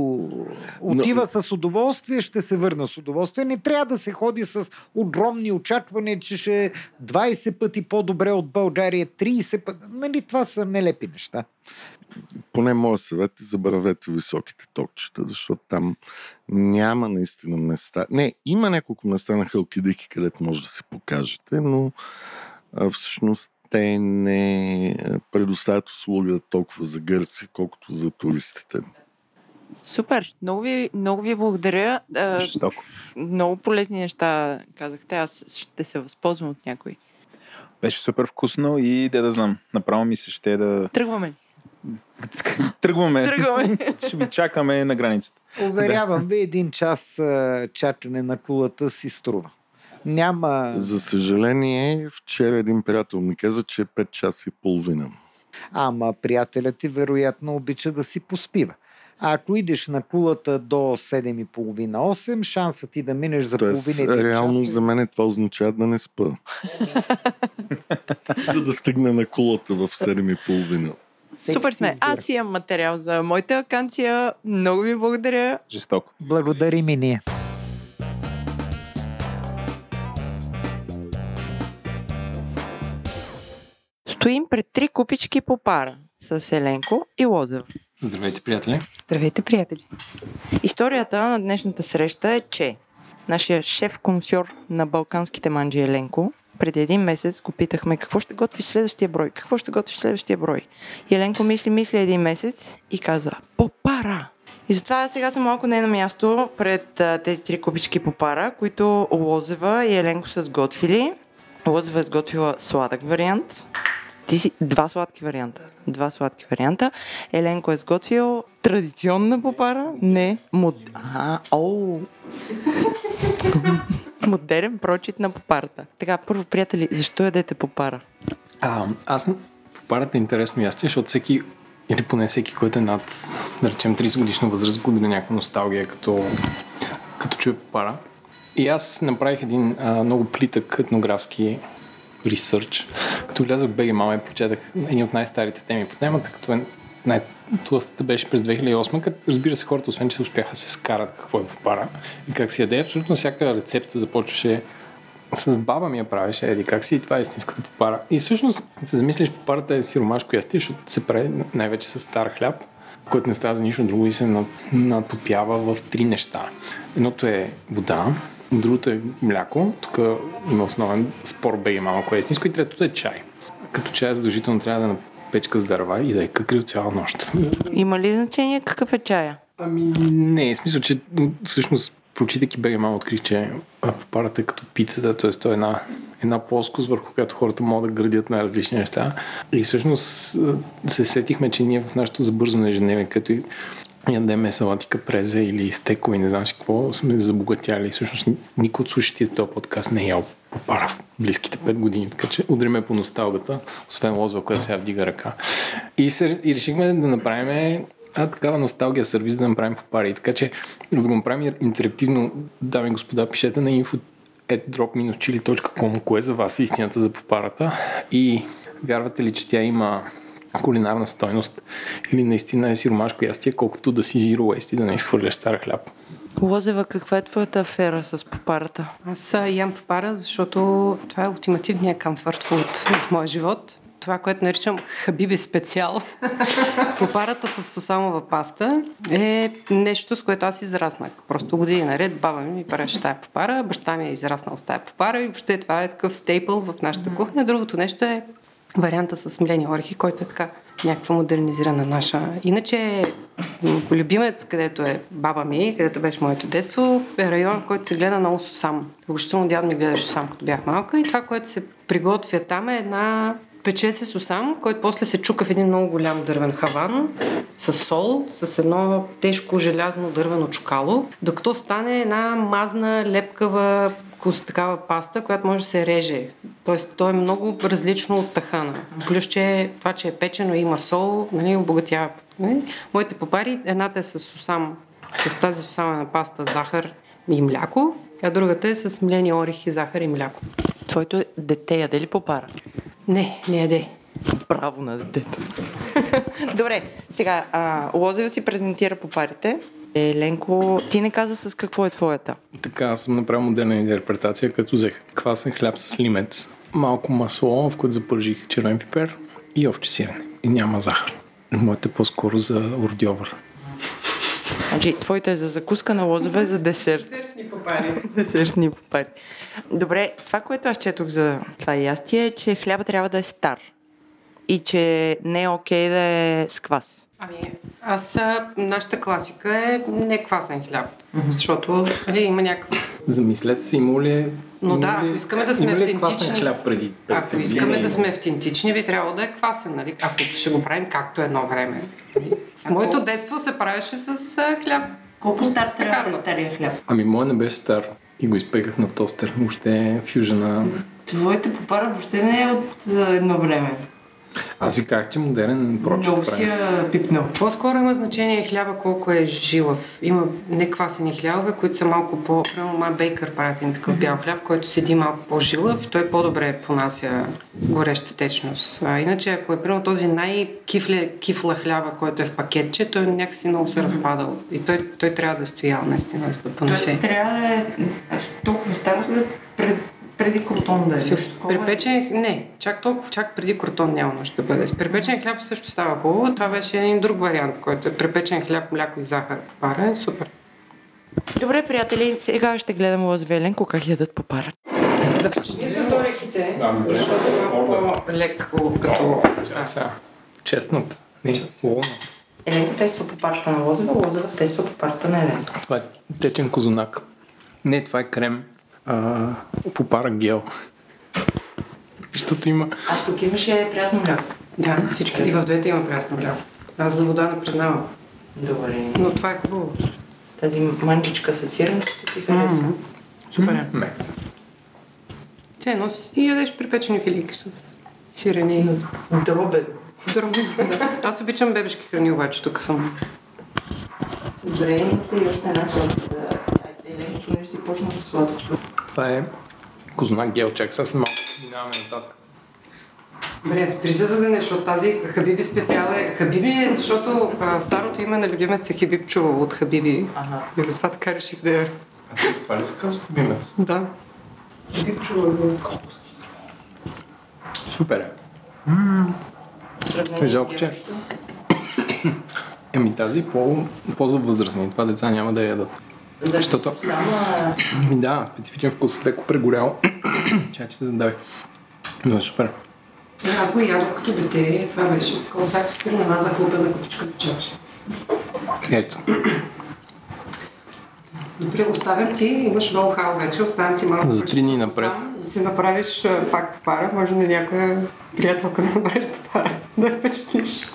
отива но... с удоволствие, ще се върне с удоволствие. Не трябва да се ходи с огромни очаквания, че ще е 20 пъти по-добре от България, 30 пъти. Нали, това са нелепи неща поне моят съвет е забравете високите токчета, защото там няма наистина места. Не, има няколко места на Халкидики, където може да се покажете, но всъщност те не предоставят услуга толкова за гърци, колкото за туристите. Супер! Много ви, много ви благодаря. Жестоко. Много полезни неща казахте. Аз ще се възползвам от някой. Беше супер вкусно и да да знам. Направо ми се ще да... Тръгваме. Тръгваме. Тръгваме. Ще ви чакаме на границата. Уверявам ви, един час чакане на кулата си струва. Няма... За съжаление, вчера един приятел ми каза, че е 5 часа и половина. Ама приятелят ти вероятно обича да си поспива. А ако идеш на кулата до 7.30-8, шансът ти да минеш за Тоест, половина един реално час... за мен това означава да не спа. за да стигна на кулата в 7.30. Супер сме. Аз имам материал за моята вакансия. Много ви благодаря. Жестоко. Благодарим и ние. Стоим пред три купички по пара с Еленко и Лозев. Здравейте, приятели! Здравейте, приятели! Историята на днешната среща е, че нашия шеф-консьор на балканските манджи Еленко преди един месец го питахме какво ще готвиш следващия брой, какво ще готвиш следващия брой. И Еленко мисли, мисли един месец и каза, попара! И затова сега съм малко не на място пред а, тези три купички попара, които Лозева и Еленко са сготвили. Лозева е сготвила сладък вариант. Ти си два сладки варианта. Два сладки варианта. Еленко е сготвил традиционна попара. Не. Мод... Ага. Оу. Модерен прочит на попарата. Така, първо, приятели, защо ядете попара? А, аз попарата е интересно ястие, защото всеки или поне всеки, който е над, да речем, 30 годишна възраст, го да някаква носталгия, като, като чуе попара. И аз направих един а, много плитък етнографски ресърч. Като влязох в БГ Мама и почетах едни от най-старите теми по темата, като е най-тлъстата беше през 2008, като разбира се хората, освен че се успяха се скарат какво е попара и как си яде, абсолютно всяка рецепта започваше с баба ми я правеше, еди как си и това е истинската попара. И всъщност се замислиш, попарата е сиромашко ястие, защото се прави най-вече с стар хляб, който не става за нищо друго и се натопява в три неща. Едното е вода, другото е мляко, тук има основен спор беги малко е истинско и третото е чай. Като чай задължително трябва да е печка с дърва и да е какрил цяла нощ. Има ли значение какъв е чая? Ами не, в смисъл, че всъщност прочитайки бега малко открих, че парата е като пицата, т.е. то е една, една плоскост, върху която хората могат да градят на различни неща. И всъщност се сетихме, че ние в нашето забързано ежедневие, като и ядеме салати капрезе или стекове, не знам си какво, сме забогатяли. Всъщност никой от слушателите този подкаст не е ял попара в близките 5 години, така че удриме по носталгата, освен лозва, която сега вдига ръка. И, се, и решихме да направим а, такава носталгия сервис да направим попари. Така че, за да го направим интерактивно, дами и господа, пишете на info drop-chili.com, кое за вас е истината за попарата и вярвате ли, че тя има кулинарна стойност или наистина е сиромашко ястие, колкото да си zero waste и да не изхвърляш стар хляб. Лозева, каква е твоята афера с попарата? Аз ям попара, защото това е ултимативният комфорт фуд в моя живот. Това, което наричам хабиби специал. попарата с сусамова паста е нещо, с което аз израснах. Просто години наред баба ми правеше тая попара, баща ми е израснал с тая попара и въобще това е такъв стейпъл в нашата кухня. Другото нещо е варианта с млени орехи, който е така някаква модернизирана наша. Иначе любимец, където е баба ми, където беше моето детство, е район, в който се гледа много сусам. Въобще дядо ми гледаше сусам, като бях малка и това, което се приготвя там е една пече се сусам, който после се чука в един много голям дървен хаван с сол, с едно тежко желязно дървено чукало, докато стане една мазна, лепкава с такава паста, която може да се реже. Тоест, то е много различно от тахана. Плюс, че това, че е печено и има сол, нали, обогатява. Нали? Моите попари, едната е с сусам, с тази сусамена паста, захар и мляко, а другата е с млени орехи, захар и мляко. Твоето дете яде ли попара? Не, не яде. Право на детето. Добре, сега, а, Лозева си презентира попарите. Еленко, ти не каза с какво е твоята. Така, аз съм направил моделна интерпретация, като взех квасен хляб с лимец, малко масло, в което запържих червен пипер и овче сирене. И няма захар. Моята е по-скоро за ордьовър. Значи, твоята е за закуска на лозове, за десерт. Десертни попари. Десертни попари. Добре, това, което аз четох за това ястие е, че хляба трябва да е стар. И че не е окей да е с квас. Ами, аз, нашата класика е не квасен хляб, mm-hmm. защото нали, има някакъв... Замислете се, има ли Но има да, ако искаме да сме автентични... квасен хляб преди 50 Ако искаме да сме автентични, би трябвало да е квасен, нали? Ако ще го правим както едно време. В моето детство се правеше с хляб. Колко стар трябва да е стария хляб? Ами, моят не беше стар и го изпеках на тостер. Въобще е фюжена... Твоите попара въобще не е от едно време. Аз ви казах, че модерен прочит Много си я пипнал. По-скоро има значение хляба колко е жилав. Има неквасени хлябове, които са малко по... Примерно ма бейкър един такъв бял хляб, който седи малко по-жилав. Той по-добре понася гореща течност. А иначе, ако е примерно този най-кифла хляба, който е в пакетче, той някакси много се разпадал. И той, той трябва да е стоял наистина, за да понесе. Той трябва да е толкова стар, пред преди крутон да е. С препечен, не, чак толкова, чак преди крутон няма нужда да бъде. С препечен хляб също става хубаво. Това беше един друг вариант, който е препечен хляб, мляко и захар по пара. Супер. Добре, приятели, сега ще гледам Лазвеленко как ядат по пара. Започни с орехите, защото е малко по-леко като... Да. Честната. Не, луна. Еленко тества по парата на Лозева, Лозева тества по парата на Еленко. Това е течен козунак. Не, това е крем а, попара гел. Защото има... А тук имаше прясно мляко. Да, всички. И в двете има прясно мляко. Аз за вода не признавам. Добре. Но това е хубаво. Тази манчичка с сиреното ти харесва. Mm-hmm. Супер. Mm-hmm. Че, но си ядеш припечени филийки с сирене. Дробен. Дробен, да. Аз обичам бебешки храни, обаче тук съм. Добре, и още една сладка. Айде, понеже си почна с сладкото. Това е кознак гел. Чак сега след малко минаваме нататък. Добре, спри се за защото тази Хабиби специал е... Хабиби е, защото а, старото име на любимец е Хабиб Чувал от Хабиби. Ага. И затова така реших да я... А ти това ли се казва любимец? Да. Хабиб Чувал. Супер е. Сравнение Жалко, че. Еми тази е по, по-за възрастни. Това деца няма да ядат. Защото да, специфичен вкус, леко прегорял. Чай, че се задавих. Но е супер. Аз го ядох като дете. Това беше колосако с една захлупена купичка до чаш. Ето. Добре, оставям ти, имаш много хао вече, оставям ти малко. За три дни напред. Сам, да си направиш пак пара, може на някоя приятелка да направиш пара, да впечатлиш.